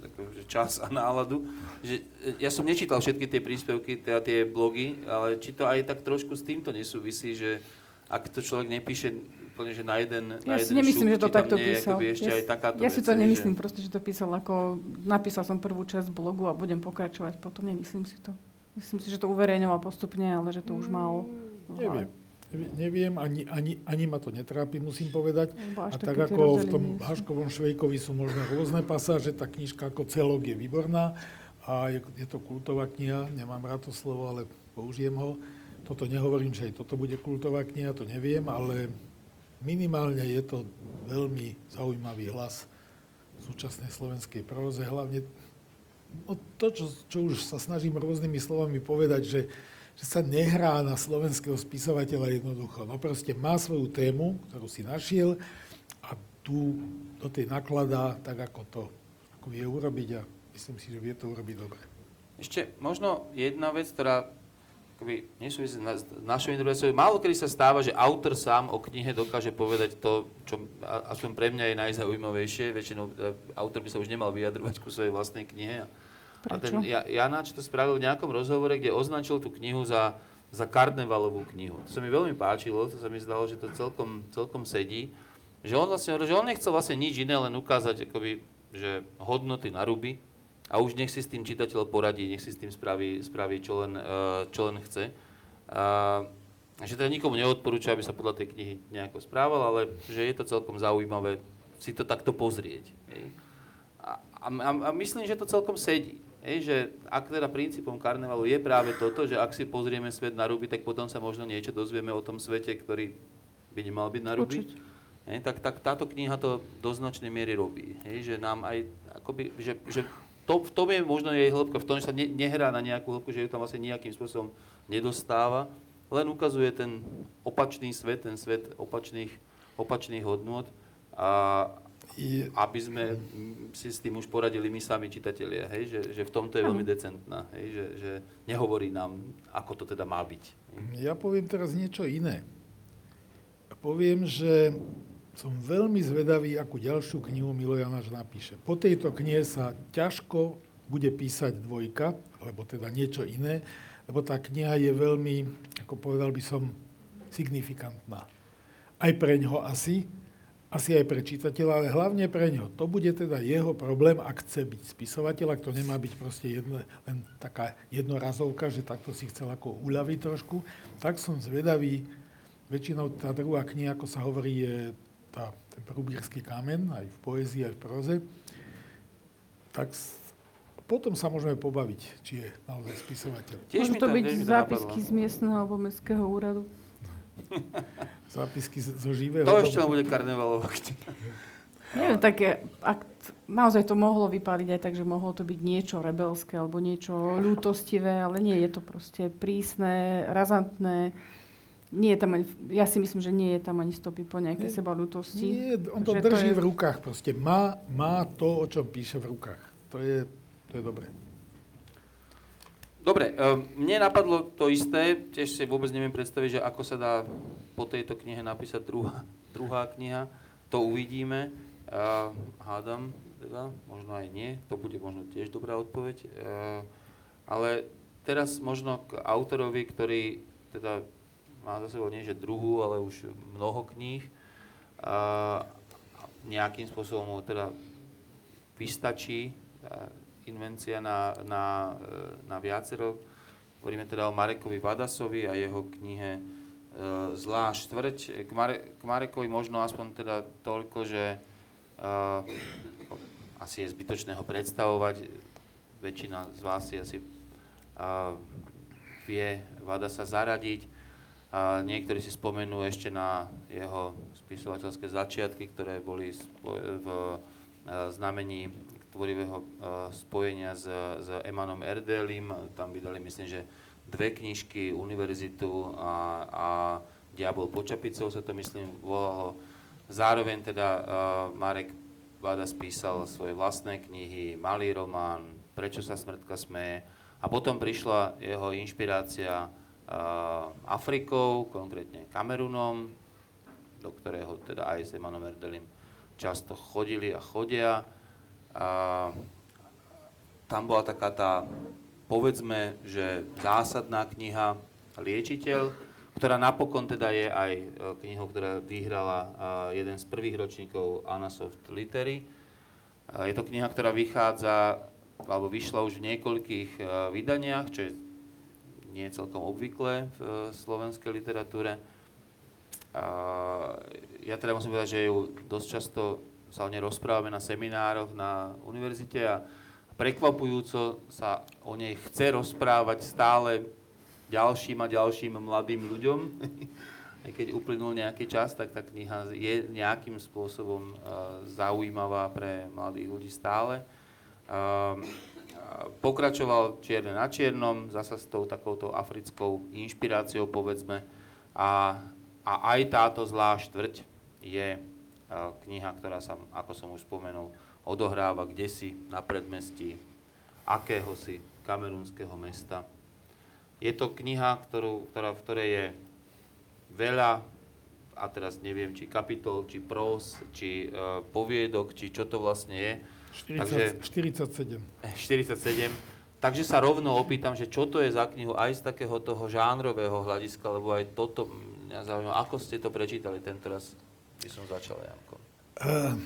čas a náladu. Že, e, ja som nečítal všetky tie príspevky, teda tie blogy, ale či to aj tak trošku s týmto nesúvisí, že ak to človek nepíše úplne, že na jeden Ja na si nemyslím, šup, že to takto písal. ešte ja, aj takáto ja si to nemyslím, že... proste, že to písal ako... Napísal som prvú časť blogu a budem pokračovať potom, nemyslím si to. Myslím si, že to uverejňoval postupne, ale že to už mal... Neviem. Neviem, ani, ani, ani ma to netrápi, musím povedať. A tak ako v tom Haškovom Švejkovi sú možno rôzne pasáže, tá knižka ako celok je výborná a je, je to kultová kniha, nemám rád to slovo, ale použijem ho. Toto nehovorím, že aj toto bude kultová kniha, to neviem, ale minimálne je to veľmi zaujímavý hlas v súčasnej slovenskej próze, hlavne to, čo, čo už sa snažím rôznymi slovami povedať, že, že sa nehrá na slovenského spisovateľa jednoducho. No proste má svoju tému, ktorú si našiel a tu do tej nakladá tak, ako to ako vie urobiť a myslím si, že vie to urobiť dobre. Ešte možno jedna vec, ktorá akoby nesúvisí na, s našou interpretáciou. Málo kedy sa stáva, že autor sám o knihe dokáže povedať to, čo aspoň pre mňa je najzaujímavejšie. Väčšinou e, autor by sa už nemal vyjadrovať ku svojej vlastnej knihe. Prečo? A ten Janáč to spravil v nejakom rozhovore, kde označil tú knihu za, za karnevalovú knihu. To sa mi veľmi páčilo, to sa mi zdalo, že to celkom, celkom sedí. Že on, vlastne, že on nechcel vlastne nič iné, len ukázať akoby, že hodnoty na ruby, a už nech si s tým čitateľ poradí, nech si s tým spraví, spraví čo, len, eh, čo len chce. A, že teda nikomu neodporúča, aby sa podľa tej knihy nejako správal, ale že je to celkom zaujímavé si to takto pozrieť. A, a, a myslím, že to celkom sedí. Hej, že ak teda princípom karnevalu je práve toto, že ak si pozrieme svet na ruby, tak potom sa možno niečo dozvieme o tom svete, ktorý by nemal byť na ruby. Hej, tak, tak táto kniha to do značnej miery robí. Hej, že nám aj, akoby, že, že to, v tom je možno jej hĺbka, v tom, že sa ne, nehrá na nejakú hĺbku, že ju tam vlastne nejakým spôsobom nedostáva, len ukazuje ten opačný svet, ten svet opačných, opačných hodnôt a je... aby sme si s tým už poradili my sami čitatelia, hej, že, že v tomto je veľmi decentná, hej, že, že nehovorí nám, ako to teda má byť. Ja poviem teraz niečo iné. Poviem, že som veľmi zvedavý, akú ďalšiu knihu Milo Janáš napíše. Po tejto knihe sa ťažko bude písať dvojka, alebo teda niečo iné, lebo tá kniha je veľmi, ako povedal by som, signifikantná. Aj pre ňoho asi, asi aj pre čitateľa, ale hlavne pre ňoho. To bude teda jeho problém, ak chce byť spisovateľ, ak to nemá byť proste jedno, len taká jednorazovka, že takto si chcel ako uľaviť trošku. Tak som zvedavý, väčšinou tá druhá kniha, ako sa hovorí, je tá, ten prúbierský kamen, aj v poézii, aj v proze, tak potom sa môžeme pobaviť, či je naozaj spisovateľ. Tiež Môžu to byť zápisky z miestneho alebo mestského úradu. zápisky zo živého. To ešte len bude karnevalová. Neviem, tak je- ak t- naozaj to mohlo vypáliť aj tak, že mohlo to byť niečo rebelské alebo niečo ľútostivé, ale nie, je to proste prísne, razantné. Nie je tam ani, ja si myslím, že nie je tam ani stopy po nejakej Nie, seba ľútosti. Nie, on to Že to drží je- v rukách proste. Má, má to, o čom píše v rukách. To je, to je dobré. Dobre, eh, mne napadlo to isté, tiež si vôbec neviem predstaviť, že ako sa dá po tejto knihe napísať druhá, druhá kniha. To uvidíme. Uh, hádam, teda, možno aj nie, to bude možno tiež dobrá odpoveď. Uh, ale teraz možno k autorovi, ktorý teda má za sebou nie že druhú, ale už mnoho kníh. Uh, nejakým spôsobom mu teda vystačí uh, invencia na, na, e, na viacero. Hovoríme teda o Marekovi Vadasovi a jeho knihe e, Zlá štvrť. K, Mare, k Marekovi možno aspoň teda toľko, že e, asi je zbytočné ho predstavovať. Väčšina z vás si asi e, vie Vadasa zaradiť. A niektorí si spomenú ešte na jeho spisovateľské začiatky, ktoré boli v e, znamení tvorivého e, spojenia s, s Emanom Erdelim. Tam vydali, myslím, že dve knižky, Univerzitu a, a Diabol pod čapicou sa to, myslím, volalo. Zároveň teda uh, Marek Vada spísal svoje vlastné knihy, malý román, Prečo sa smrtka smeje. A potom prišla jeho inšpirácia Afrikou, konkrétne Kamerunom, do ktorého teda aj s Emanom Erdelim často chodili a chodia. A tam bola taká tá, povedzme, že zásadná kniha Liečiteľ, ktorá napokon teda je aj e, knihou, ktorá vyhrala e, jeden z prvých ročníkov Anasoft Litery. Je to kniha, ktorá vychádza, alebo vyšla už v niekoľkých vydaniach, čo je nie je celkom obvyklé v slovenskej literatúre. A ja teda musím povedať, že ju dosť často sa o nej rozprávame na seminároch na univerzite a prekvapujúco sa o nej chce rozprávať stále ďalším a ďalším mladým ľuďom. Aj keď uplynul nejaký čas, tak tá kniha je nejakým spôsobom uh, zaujímavá pre mladých ľudí stále. Uh, pokračoval čierne na čiernom, zasa s tou takouto africkou inšpiráciou, povedzme. A, a aj táto zlá štvrť je kniha, ktorá sa, ako som už spomenul, odohráva kde si na predmestí akéhosi kamerunského mesta. Je to kniha, ktorú, ktorá, v ktorej je veľa, a teraz neviem, či kapitol, či pros, či uh, poviedok, či čo to vlastne je. 40, Takže, 47. 47. Takže sa rovno opýtam, že čo to je za knihu aj z takého toho žánrového hľadiska, lebo aj toto mňa zaujíma. Ako ste to prečítali tento raz? By som začal, Janko. Uh,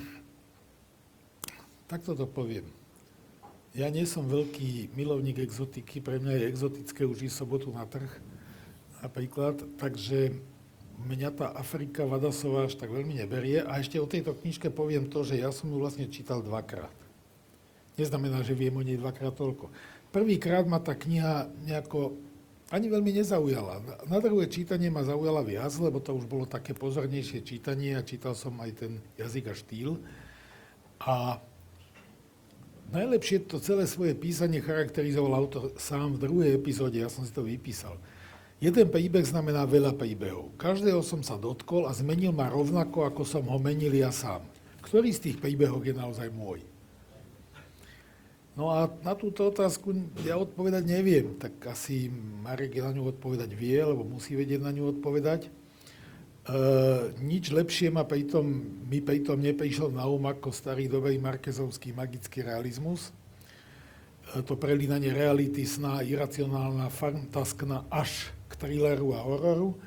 takto to poviem. Ja nie som veľký milovník exotiky, pre mňa je exotické už ísť sobotu na trh, napríklad, takže mňa tá Afrika Vadasová až tak veľmi neberie. A ešte o tejto knižke poviem to, že ja som ju vlastne čítal dvakrát. Neznamená, že viem o nej dvakrát toľko. Prvýkrát ma tá kniha nejako ani veľmi nezaujala. Na druhé čítanie ma zaujala viac, lebo to už bolo také pozornejšie čítanie a čítal som aj ten jazyk a štýl. A najlepšie to celé svoje písanie charakterizoval autor sám v druhej epizóde, ja som si to vypísal. Jeden príbeh znamená veľa príbehov. Každého som sa dotkol a zmenil ma rovnako, ako som ho menil ja sám. Ktorý z tých príbehov je naozaj môj? No a na túto otázku ja odpovedať neviem, tak asi Marek na ňu odpovedať vie, lebo musí vedieť na ňu odpovedať. E, nič lepšie ma pritom, mi pritom neprišlo na um ako starý dobrý markezovský magický realizmus. E, to prelínanie reality, sná, iracionálna, fantaskná až k thrilleru a hororu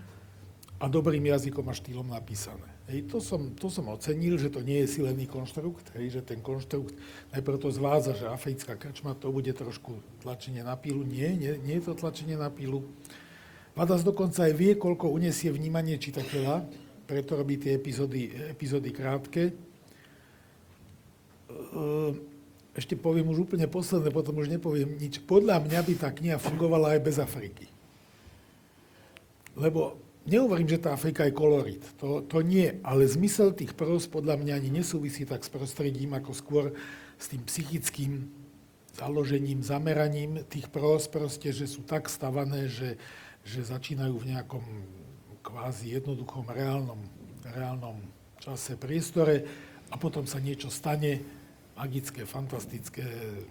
a dobrým jazykom a štýlom napísané. Hej, to, som, to som ocenil, že to nie je silený konštrukt, hej, že ten konštrukt najprv to zvádza, že africká krčma to bude trošku tlačenie na pílu. Nie, nie, nie je to tlačenie na pílu. Vadas dokonca aj vie, koľko unesie vnímanie čitateľa, preto robí tie epizódy, epizódy krátke. Ešte poviem už úplne posledné, potom už nepoviem nič. Podľa mňa by tá kniha fungovala aj bez Afriky. Lebo nehovorím, že tá Afrika je kolorit. To, to nie. Ale zmysel tých pros podľa mňa ani nesúvisí tak s prostredím, ako skôr s tým psychickým založením, zameraním tých pros, proste, že sú tak stavané, že, že začínajú v nejakom kvázi jednoduchom reálnom, reálnom čase, priestore a potom sa niečo stane, magické, fantastické,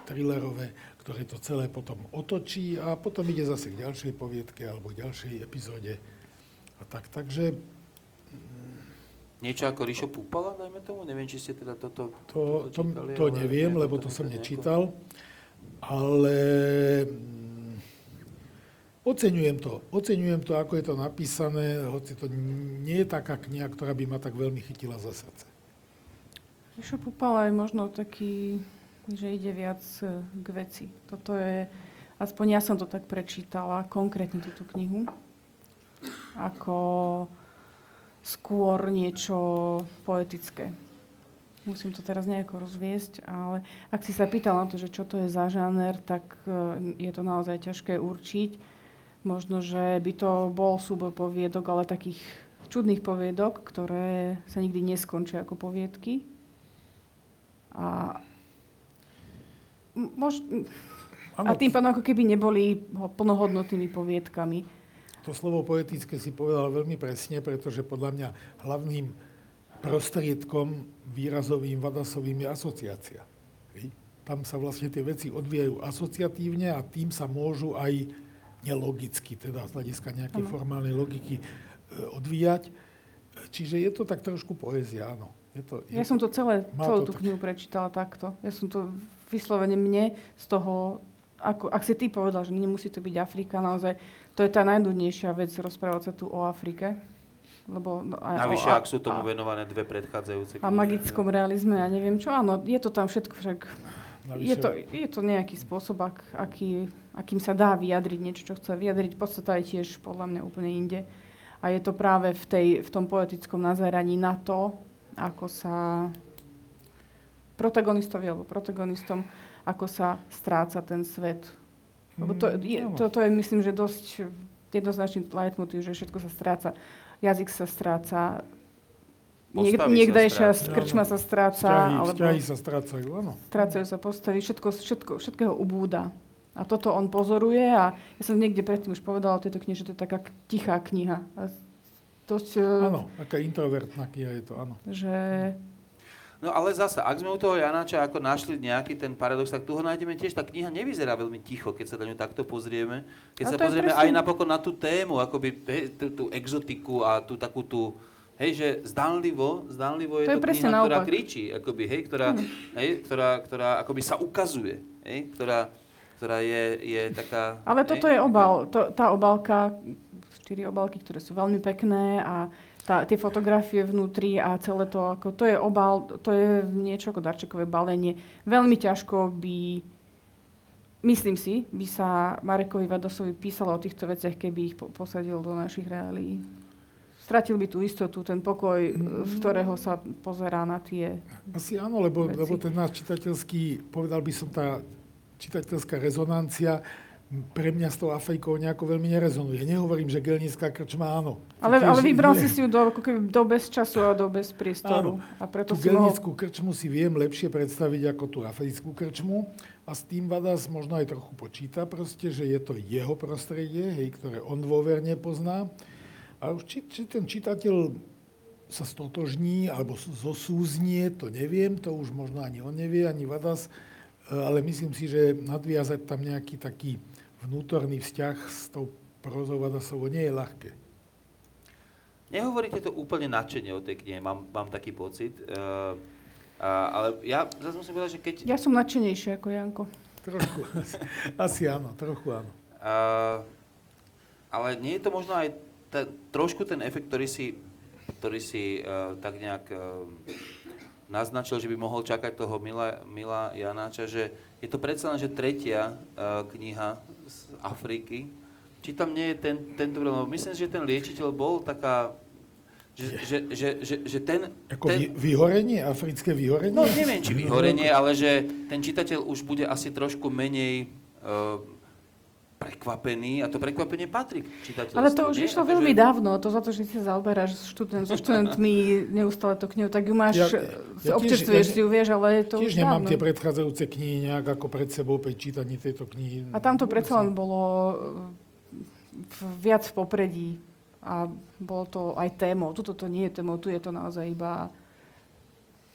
thrillerové, ktoré to celé potom otočí a potom ide zase k ďalšej poviedke alebo k ďalšej epizóde. A tak, takže Niečo ako Ríšo Púpala, dajme tomu? Neviem, či ste teda toto, to, to, čítali, to neviem, lebo to také som nejako- nečítal. Ale mm, oceňujem to. Oceňujem to, ako je to napísané, hoci to nie je taká kniha, ktorá by ma tak veľmi chytila za srdce. Rišo Pupala je možno taký, že ide viac e, k veci. Toto je, aspoň ja som to tak prečítala, konkrétne túto knihu, ako skôr niečo poetické. Musím to teraz nejako rozviesť, ale ak si sa pýtal na to, že čo to je za žáner, tak e, je to naozaj ťažké určiť. Možno, že by to bol súbor poviedok, ale takých čudných poviedok, ktoré sa nikdy neskončia ako poviedky. A, mož, a tým pádom ako keby neboli ho- plnohodnotnými poviedkami. To slovo poetické si povedal veľmi presne, pretože podľa mňa hlavným prostriedkom výrazovým, vadasovým je asociácia. Tam sa vlastne tie veci odvíjajú asociatívne a tým sa môžu aj nelogicky, teda z hľadiska nejakej formálnej logiky e, odvíjať. Čiže je to tak trošku poézia, áno. Je to, je Ja som to celé, celú tú tak- knihu prečítala takto. Ja som to vyslovene mne z toho, ako, ak si ty povedal, že nemusí to byť Afrika, naozaj, to je tá najdudnejšia vec rozprávať sa tu o Afrike. Lebo, no, a, Navyše, o- ak sú tomu a, venované dve predchádzajúce a magickom realizme a neviem čo, áno, je to tam všetko, však navyše- je to, je to nejaký spôsob, ak, aký, akým sa dá vyjadriť niečo, čo chce vyjadriť. Podstata je tiež podľa mňa úplne inde. A je to práve v, tej, v tom poetickom nazeraní na to, ako sa protagonistovi alebo protagonistom, ako sa stráca ten svet. Lebo to, Mm, je, áno. to, to je, myslím, že dosť jednoznačný leitmotiv, že všetko sa stráca. Jazyk sa stráca, Niek- sa niekdajšia strácajú. krčma sa stráca, Vzťahy, alebo vzťahy sa strácajú, áno. strácajú sa postavy, všetko, všetko, všetkého ubúda. A toto on pozoruje a ja som niekde predtým už povedala o tejto knihe, že to je taká tichá kniha. A dosť, e, Áno, aká introvertná kniha je to, áno. že No ale zase, ak sme u toho Janáča ako našli nejaký ten paradox, tak tu ho nájdeme tiež. Tá kniha nevyzerá veľmi ticho, keď sa na ňu takto pozrieme. Keď A sa to pozrieme presne- aj napokon na tú tému, akoby hej, tú, tú exotiku a tú takú tú, hej, že zdánlivo, zdánlivo je To to, je presne kniha, ktorá naopak. kričí, akoby, hej, ktorá, hej, ktorá, ktorá akoby sa ukazuje, hej, ktorá, ktorá je, je taká... Ale toto hej, je obal. To, tá obálka, štyri obálky, ktoré sú veľmi pekné a tá, tie fotografie vnútri a celé to, ako, to je obal, to je niečo ako darčekové balenie. Veľmi ťažko by, myslím si, by sa Marekovi Vadosovi písalo o týchto veciach, keby ich po, posadil do našich reálií. Stratil by tú istotu, ten pokoj, z ktorého sa pozerá na tie... Asi áno, lebo, Veci. lebo ten náš čitateľský, povedal by som, tá čitateľská rezonancia pre mňa s tou Afrikou nejako veľmi nerezonuje. Nehovorím, že gelnická krčma áno. Ale, tiež ale vybral nie. si si ju do, ako keby do bez času a do bez priestoru. Áno. A preto Tú si mohol... gelnickú krčmu si viem lepšie predstaviť ako tú africkú krčmu a s tým Vadas možno aj trochu počíta proste, že je to jeho prostredie, hej, ktoré on dôverne pozná. A už či, či ten čitateľ sa stotožní alebo zosúznie, to neviem, to už možno ani on nevie, ani Vadas, e, ale myslím si, že nadviazať tam nejaký taký vnútorný vzťah s tou prozou Vadasovou nie je ľahké. Nehovoríte to úplne nadšene o tej knihe, mám, mám taký pocit. Uh, a, ale ja zase musím povedať, že keď... Ja som nadšenejšia ako Janko. Trošku, asi, asi áno, trochu áno. Uh, ale nie je to možno aj ta, trošku ten efekt, ktorý si, ktorý si uh, tak nejak uh, naznačil, že by mohol čakať toho Mila, Mila Janáča, že je to predsa len, že tretia uh, kniha z Afriky. Či tam nie je ten, tento problém? Lebo Myslím že ten liečiteľ bol taká, že, že, že, že, že ten... Ako ten vy, vyhorenie, africké vyhorenie? No neviem, či vyhorenie, ale že ten čitateľ už bude asi trošku menej uh, prekvapený a to prekvapenie patrí k čitateľstvu. Ale to už nie? išlo veľmi dávno, to za to, že si zaoberáš študent, so študentmi neustále to knihu, tak ju máš, Ja- ja, ja občerstvuješ ja- si ju, vieš, ale to Tiež už nemám dávno. tie predchádzajúce knihy nejak ako pred sebou pri čítaní tejto knihy. A tam to predsa len bolo e, viac v popredí a bolo to aj témou. Tuto to nie je témou, tu je to naozaj iba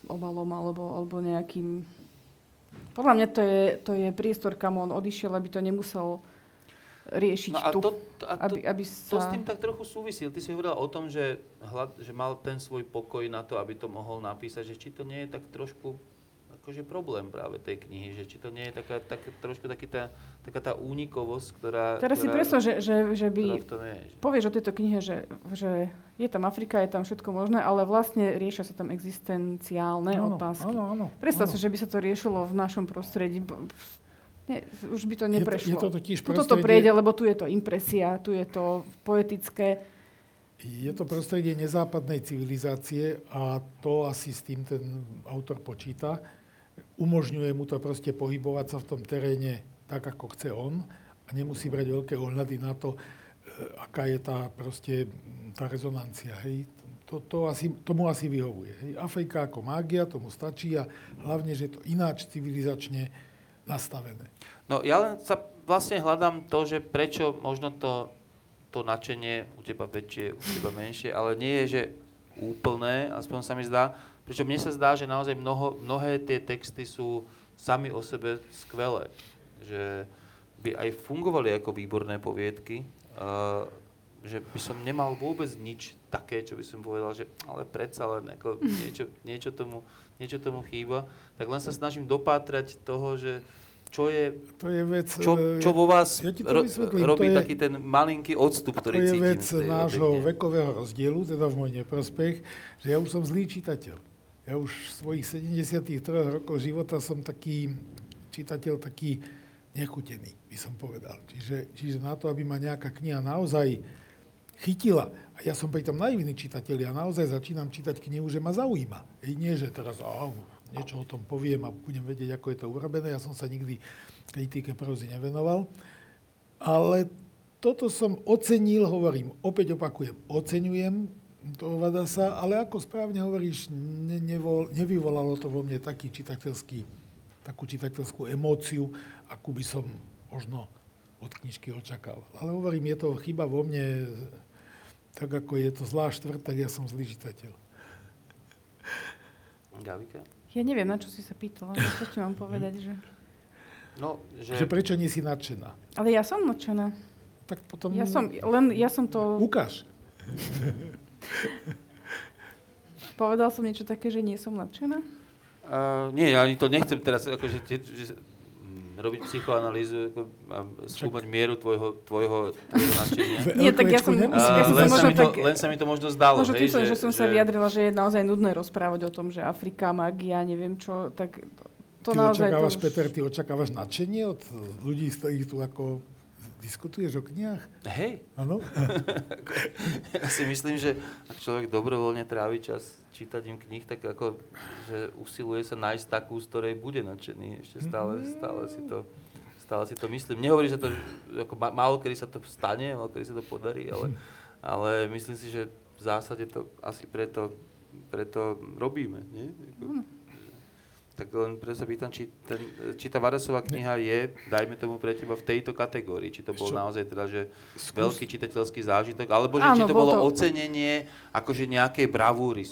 obalom alebo, alebo nejakým... Podľa mňa to je, to je priestor, kam on odišiel, aby to nemusel riešiť No a tu. to, a to, aby, aby to s sa... tým tak trochu súvisí. Ty si hovorila o tom, že, hľad, že mal ten svoj pokoj na to, aby to mohol napísať, že či to nie je tak trošku akože problém práve tej knihy, že či to nie je taká, tak, trošku taký tá, taká tá únikovosť, ktorá... Teraz si ktorá, predstav, že, že, že by... ktorá v tom je. Povieš o tejto knihe, že, že je tam Afrika, je tam všetko možné, ale vlastne riešia sa tam existenciálne Áno, otázky. Áno, áno. Predstav áno. si, že by sa to riešilo v našom prostredí. Nie, už by to Je to- neprešlo. je to totiž to prostredie- prejde, lebo tu je to impresia, tu je to poetické. Je to prostredie nezápadnej civilizácie a to asi s tým ten autor počíta. Umožňuje mu to proste pohybovať sa v tom teréne tak, ako chce on a nemusí brať veľké ohľady na to, e, aká je tá proste tá rezonancia. Hej. To, to asi, tomu asi vyhovuje. Hej. Afrika ako mágia, tomu stačí a hlavne, že to ináč civilizačne nastavené. No ja len sa vlastne hľadám to, že prečo možno to, to nadšenie u teba väčšie, u teba menšie, ale nie je, že úplné, aspoň sa mi zdá. Prečo mne sa zdá, že naozaj mnoho, mnohé tie texty sú sami o sebe skvelé. Že by aj fungovali ako výborné poviedky. Uh, že by som nemal vôbec nič také, čo by som povedal, že ale predsa len ako niečo, niečo, tomu, niečo tomu chýba. Tak len sa snažím dopátrať toho, že čo je To je vec... čo, e, čo vo vás ja ti to ro, vysvetlím, robí to je- taký ten malinký odstup, To ktorý je cítim. vec nášho objekte. vekového rozdielu, teda v môj neprospech, že ja už som zlý čitateľ. Ja už v svojich 73 rokoch života som taký čitateľ taký nechutený, by som povedal. Čiže, čiže na to, aby ma nejaká kniha naozaj chytila, a ja som pritom naivný čitateľ, ja naozaj začínam čítať knihu, že ma zaujíma. I nie, že teraz á, niečo o tom poviem a budem vedieť, ako je to urobené. Ja som sa nikdy kritike prózy nevenoval. Ale toto som ocenil, hovorím, opäť opakujem, oceňujem toho Vadasa, ale ako správne hovoríš, ne, nevol, nevyvolalo to vo mne taký čitateľský, takú čitateľskú emóciu, akú by som možno od knižky očakával. Ale hovorím, je to chyba vo mne, tak ako je to zlá štvrť, tak ja som zlý čitateľ. Gavika? Ja neviem, na čo si sa pýtala, čo ti mám povedať, že... No, že... Že prečo nie si nadšená? Ale ja som nadšená. Tak potom Ja som, len ja som to... ukáž. Povedal som niečo také, že nie som nadšená? Uh, nie, ja ani to nechcem teraz akože, že, mm, robiť psychoanalýzu ako, a skúmať mieru tvojho, tvojho, tvojho nadšenia. Nie, tak ja som- ja Uh, som sa len, sa mi to, tak- len sa mi to možno zdalo, Možno hej, tým, že, že som sa že, vyjadrila, že je naozaj nudné rozprávať o tom, že Afrika, magia, neviem čo, tak to Ty naozaj... očakávaš, to už- Peter, ty očakávaš nadšenie od ľudí, z ktorých tu ako diskutuješ o knihách? Hej, Áno? ja si myslím, že ak človek dobrovoľne trávi čas čítaním kníh, tak ako, že usiluje sa nájsť takú, z ktorej bude nadšený. Ešte stále, stále si to stále si to myslím. Nehovorím, že to, ako ma- málo kedy sa to stane, málo kedy sa to podarí, ale, ale myslím si, že v zásade to asi preto, preto robíme. Nie? Ako, tak len preto sa pýtam, či, ten, či tá Varasová kniha je, dajme tomu pre teba, v tejto kategórii. Či to bol Čo? naozaj teda, že Skús- veľký čitateľský zážitok, alebo že Áno, či to bol bolo to- ocenenie akože nejakej bravúry,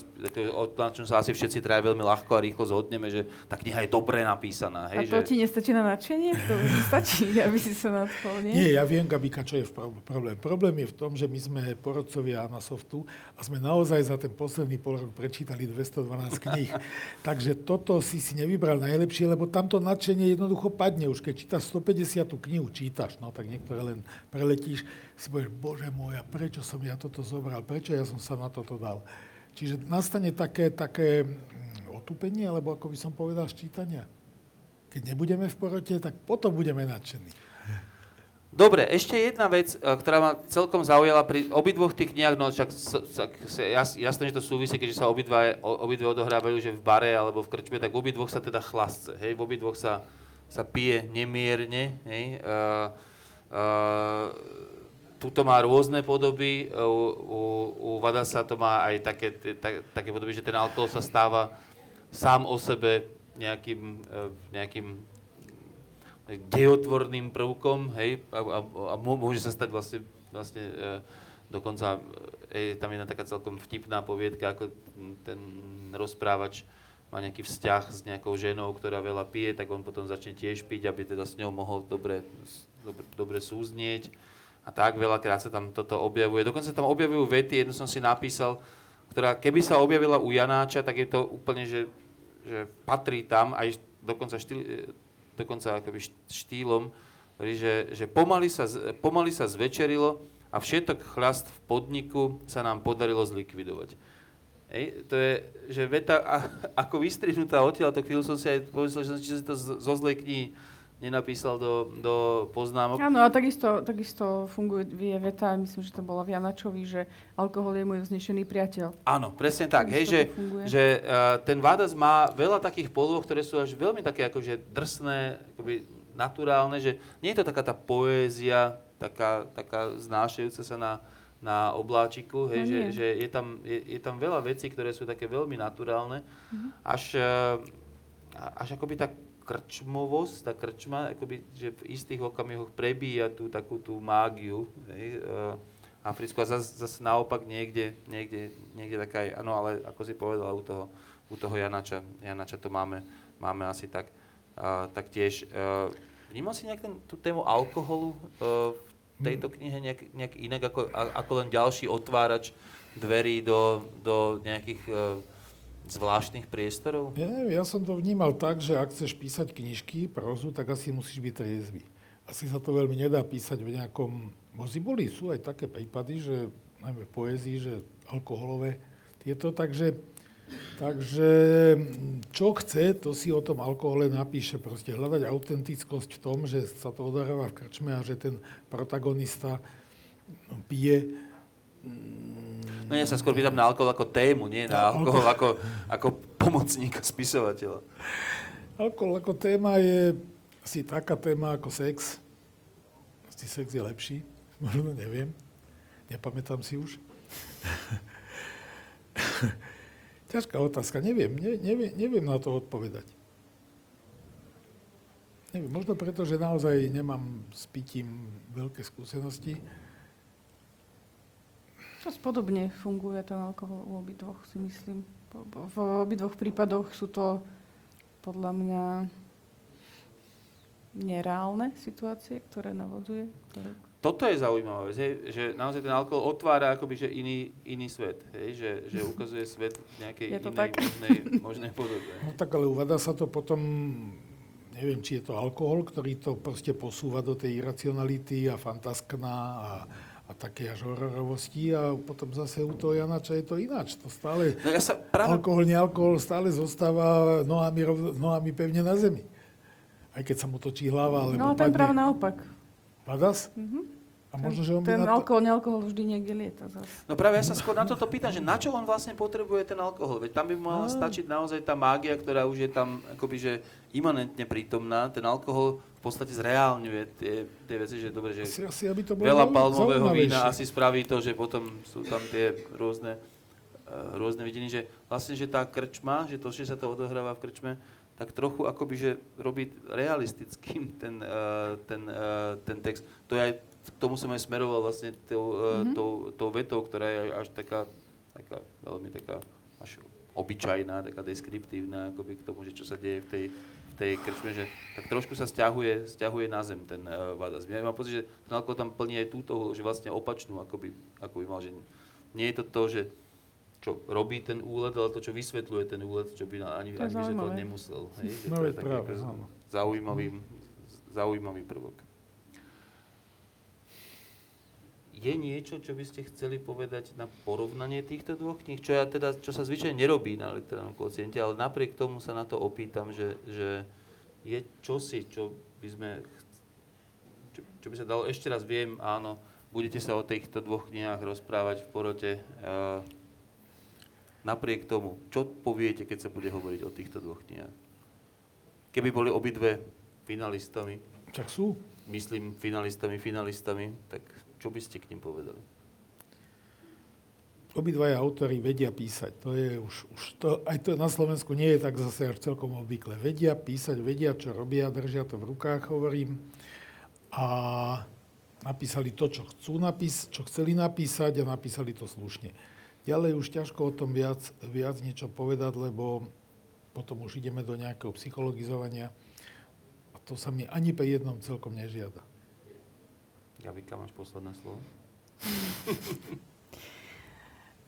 o- na čom sa asi všetci traja veľmi ľahko a rýchlo zhodneme, že tá kniha je dobre napísaná. A Hej, to že... ti nestačí na nadšenie? To stačí, aby si sa nadchol, nie? Nie, ja viem, Gabika, čo je problém. Problém je v tom, že my sme porodcovia Anasoftu a sme naozaj za ten posledný pol rok prečítali 212 kníh. Takže toto si si nevybral najlepšie, lebo tamto nadšenie jednoducho padne. Už keď čítaš 150 knihu, čítaš, no tak niektoré len preletíš, si povieš, bože môj, prečo som ja toto zobral, prečo ja som sa na toto dal. Čiže nastane také, také mm, otupenie, alebo ako by som povedal, ščítania. Keď nebudeme v porote, tak potom budeme nadšení. Dobre, ešte jedna vec, e, ktorá ma celkom zaujala pri obidvoch tých knihách, no však jasné, že to súvisí, keďže sa obidva, o- obidve odohrávajú, že v bare alebo v krčme, tak v obidvoch sa teda chlastce, hej, v obidvoch sa, sa pije nemierne, hej. Uh, Uh, tuto má rôzne podoby, u, u, u Vadasa to má aj také, tak, také podoby, že ten alkohol sa stáva sám o sebe nejakým, nejakým dejotvorným prvkom, hej, a, a, a môže sa stať vlastne, vlastne uh, dokonca je tam jedna taká celkom vtipná poviedka, ako ten rozprávač má nejaký vzťah s nejakou ženou, ktorá veľa pije, tak on potom začne tiež piť, aby teda s ňou mohol dobre, dobre, dobre súznieť. A tak veľakrát sa tam toto objavuje. Dokonca tam objavujú vety, jednu som si napísal, ktorá keby sa objavila u Janáča, tak je to úplne, že, že patrí tam aj dokonca, štýl, dokonca akoby štýlom, že, že pomaly, sa, pomaly sa zvečerilo a všetok chlast v podniku sa nám podarilo zlikvidovať. Hej, to je, že veta a, ako vystrihnutá odtiaľ, tak chvíľu som si aj pomyslel, že som si to zo zlej knihy nenapísal do, do poznámok. Áno, a takisto, takisto funguje vie veta, myslím, že to bolo v Janačovi, že alkohol je môj vznešený priateľ. Áno, presne tak. Hej, že, že uh, ten Vádas má veľa takých polôch, ktoré sú až veľmi také akože drsné, akoby naturálne, že nie je to taká tá poézia, taká, taká znášajúca sa na, na obláčiku, hej, no že, že je, tam, je, je tam veľa vecí, ktoré sú také veľmi naturálne, mm-hmm. až, až akoby tak krčmovosť, tá krčma, akoby, že v istých okamihoch prebíja tú takú tú mágiu hej, uh, africkú a zase zas naopak niekde, niekde, niekde taká aj, áno, ale ako si povedala, u toho, u toho Janača, Janača to máme, máme asi tak, uh, tak tiež. Uh, vnímal si nejak ten, tú tému alkoholu uh, v tejto knihe nejak, nejak inak ako, ako len ďalší otvárač dverí do, do nejakých uh, zvláštnych priestorov? Ja neviem, ja som to vnímal tak, že ak chceš písať knižky, prozu, tak asi musíš byť triezvy. Asi sa to veľmi nedá písať v nejakom... Mozi boli, sú aj také prípady, že najmä v poézii, že alkoholové tieto, takže, takže čo chce, to si o tom alkohole napíše. Proste hľadať autentickosť v tom, že sa to odohráva v krčme a že ten protagonista pije No ja sa skôr pýtam na alkohol ako tému, nie na alkohol ako, ako pomocníka spisovateľa. Alkohol ako téma je asi taká téma ako sex. Asi sex je lepší, možno neviem. Nepamätám si už. Ťažká otázka, neviem, ne, neviem, neviem na to odpovedať. Neviem, možno preto, že naozaj nemám s pitím veľké skúsenosti. Dosť podobne funguje ten alkohol u obidvoch, si myslím. V obidvoch prípadoch sú to podľa mňa nereálne situácie, ktoré navoduje. Ktoré... Toto je zaujímavé, že, že naozaj ten alkohol otvára akoby, že iný, iný svet, hej? Že, že ukazuje svet v nejakej inej možnej, možnej podobe. No tak ale uvádza sa to potom, neviem, či je to alkohol, ktorý to proste posúva do tej iracionality a fantaskná a a také až hororovosti a potom zase u toho Janača je to ináč. To stále, no ja sa práve... alkohol, nealkohol stále zostáva nohami, nohami pevne na zemi. Aj keď sa mu točí hlava. Alebo no, ten práve naopak. Padas? Mm-hmm. A možno, že on ten na to... alkohol, nealkohol vždy niekde lieta zase. No práve ja sa skôr na toto pýtam, že na čo on vlastne potrebuje ten alkohol? Veď tam by mala no. stačiť naozaj tá mágia, ktorá už je tam akoby, že imanentne prítomná. Ten alkohol podstate zreálňuje tie, tie veci, že dobre, že asi, asi, aby to bolo veľa palmového vína asi spraví to, že potom sú tam tie rôzne, uh, rôzne vidiny, že vlastne, že tá krčma, že to, že sa to odohráva v krčme, tak trochu akoby, že robí realistickým ten, uh, ten, uh, ten text. To je aj k tomu som aj smeroval vlastne tou, mm-hmm. tou, tou vetou, ktorá je až taká, taká veľmi taká až obyčajná, taká deskriptívna, akoby k tomu, že čo sa deje v tej, tej krčme, že tak trošku sa stiahuje, stiahuje na zem ten uh, Vadas. Ja mám pocit, že ten alkohol tam plní aj túto, že vlastne opačnú, ako by, ako by mal, že nie je to to, že čo robí ten úlet, ale to, čo vysvetľuje ten úlet, čo by ani, ani vysvetľovať nemusel. Hej? Že no, to je, je práve, zaujímavý, zaujímavý prvok. Je niečo, čo by ste chceli povedať na porovnanie týchto dvoch kníh? Čo, ja teda, čo sa zvyčajne nerobí na literárnom kociente, ale napriek tomu sa na to opýtam, že, že je čosi, čo by sme, čo, čo by sa dalo, ešte raz viem, áno, budete sa o týchto dvoch knihách rozprávať v porote. Uh, napriek tomu, čo poviete, keď sa bude hovoriť o týchto dvoch knihách? Keby boli obidve finalistami. Tak sú. myslím finalistami, finalistami, tak čo by ste k ním povedali? Obidvaja autory vedia písať. To je už, už to, aj to na Slovensku nie je tak zase až celkom obvykle. Vedia písať, vedia, čo robia, držia to v rukách, hovorím. A napísali to, čo chcú napísať, čo chceli napísať a napísali to slušne. Ďalej už ťažko o tom viac, viac niečo povedať, lebo potom už ideme do nejakého psychologizovania a to sa mi ani pri jednom celkom nežiada. Gabika, máš posledné slovo?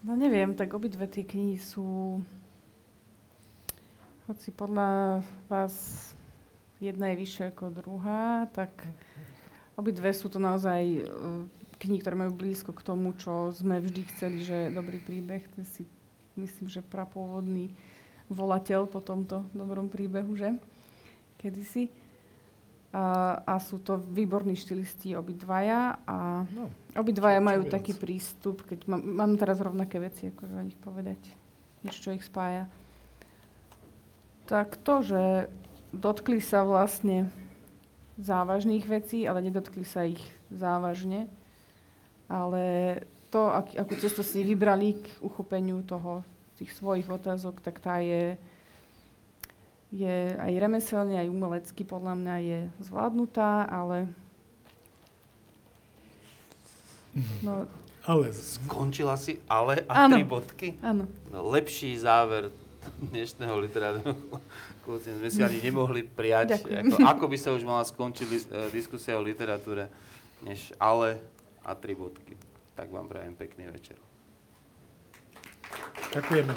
No neviem, tak obidve tie knihy sú, hoci podľa vás jedna je vyššia ako druhá, tak obidve sú to naozaj e, knihy, ktoré majú blízko k tomu, čo sme vždy chceli, že dobrý príbeh, to si myslím, že prapôvodný volateľ po tomto dobrom príbehu, že? Kedysi. A, a sú to výborní štilisti obidvaja a No, obidvaja majú viac. taký prístup, keď mám, mám teraz rovnaké veci, ako o nich povedať, niečo, čo ich spája. Tak to, že dotkli sa vlastne závažných vecí, ale nedotkli sa ich závažne, ale to, ak, akú cestu si vybrali k uchopeniu toho, tých svojich otázok, tak tá je je aj remeselne, aj umelecky podľa mňa je zvládnutá, ale no, ale Skončila si ale a Áno. tri bodky? áno. No, lepší záver dnešného literárneho kľúci sme si ani nemohli prijať. Ďakujem. Ako, ako by sa už mala skončiť e, diskusia o literatúre, než ale a tri bodky. Tak vám prajem pekný večer. ďakujeme.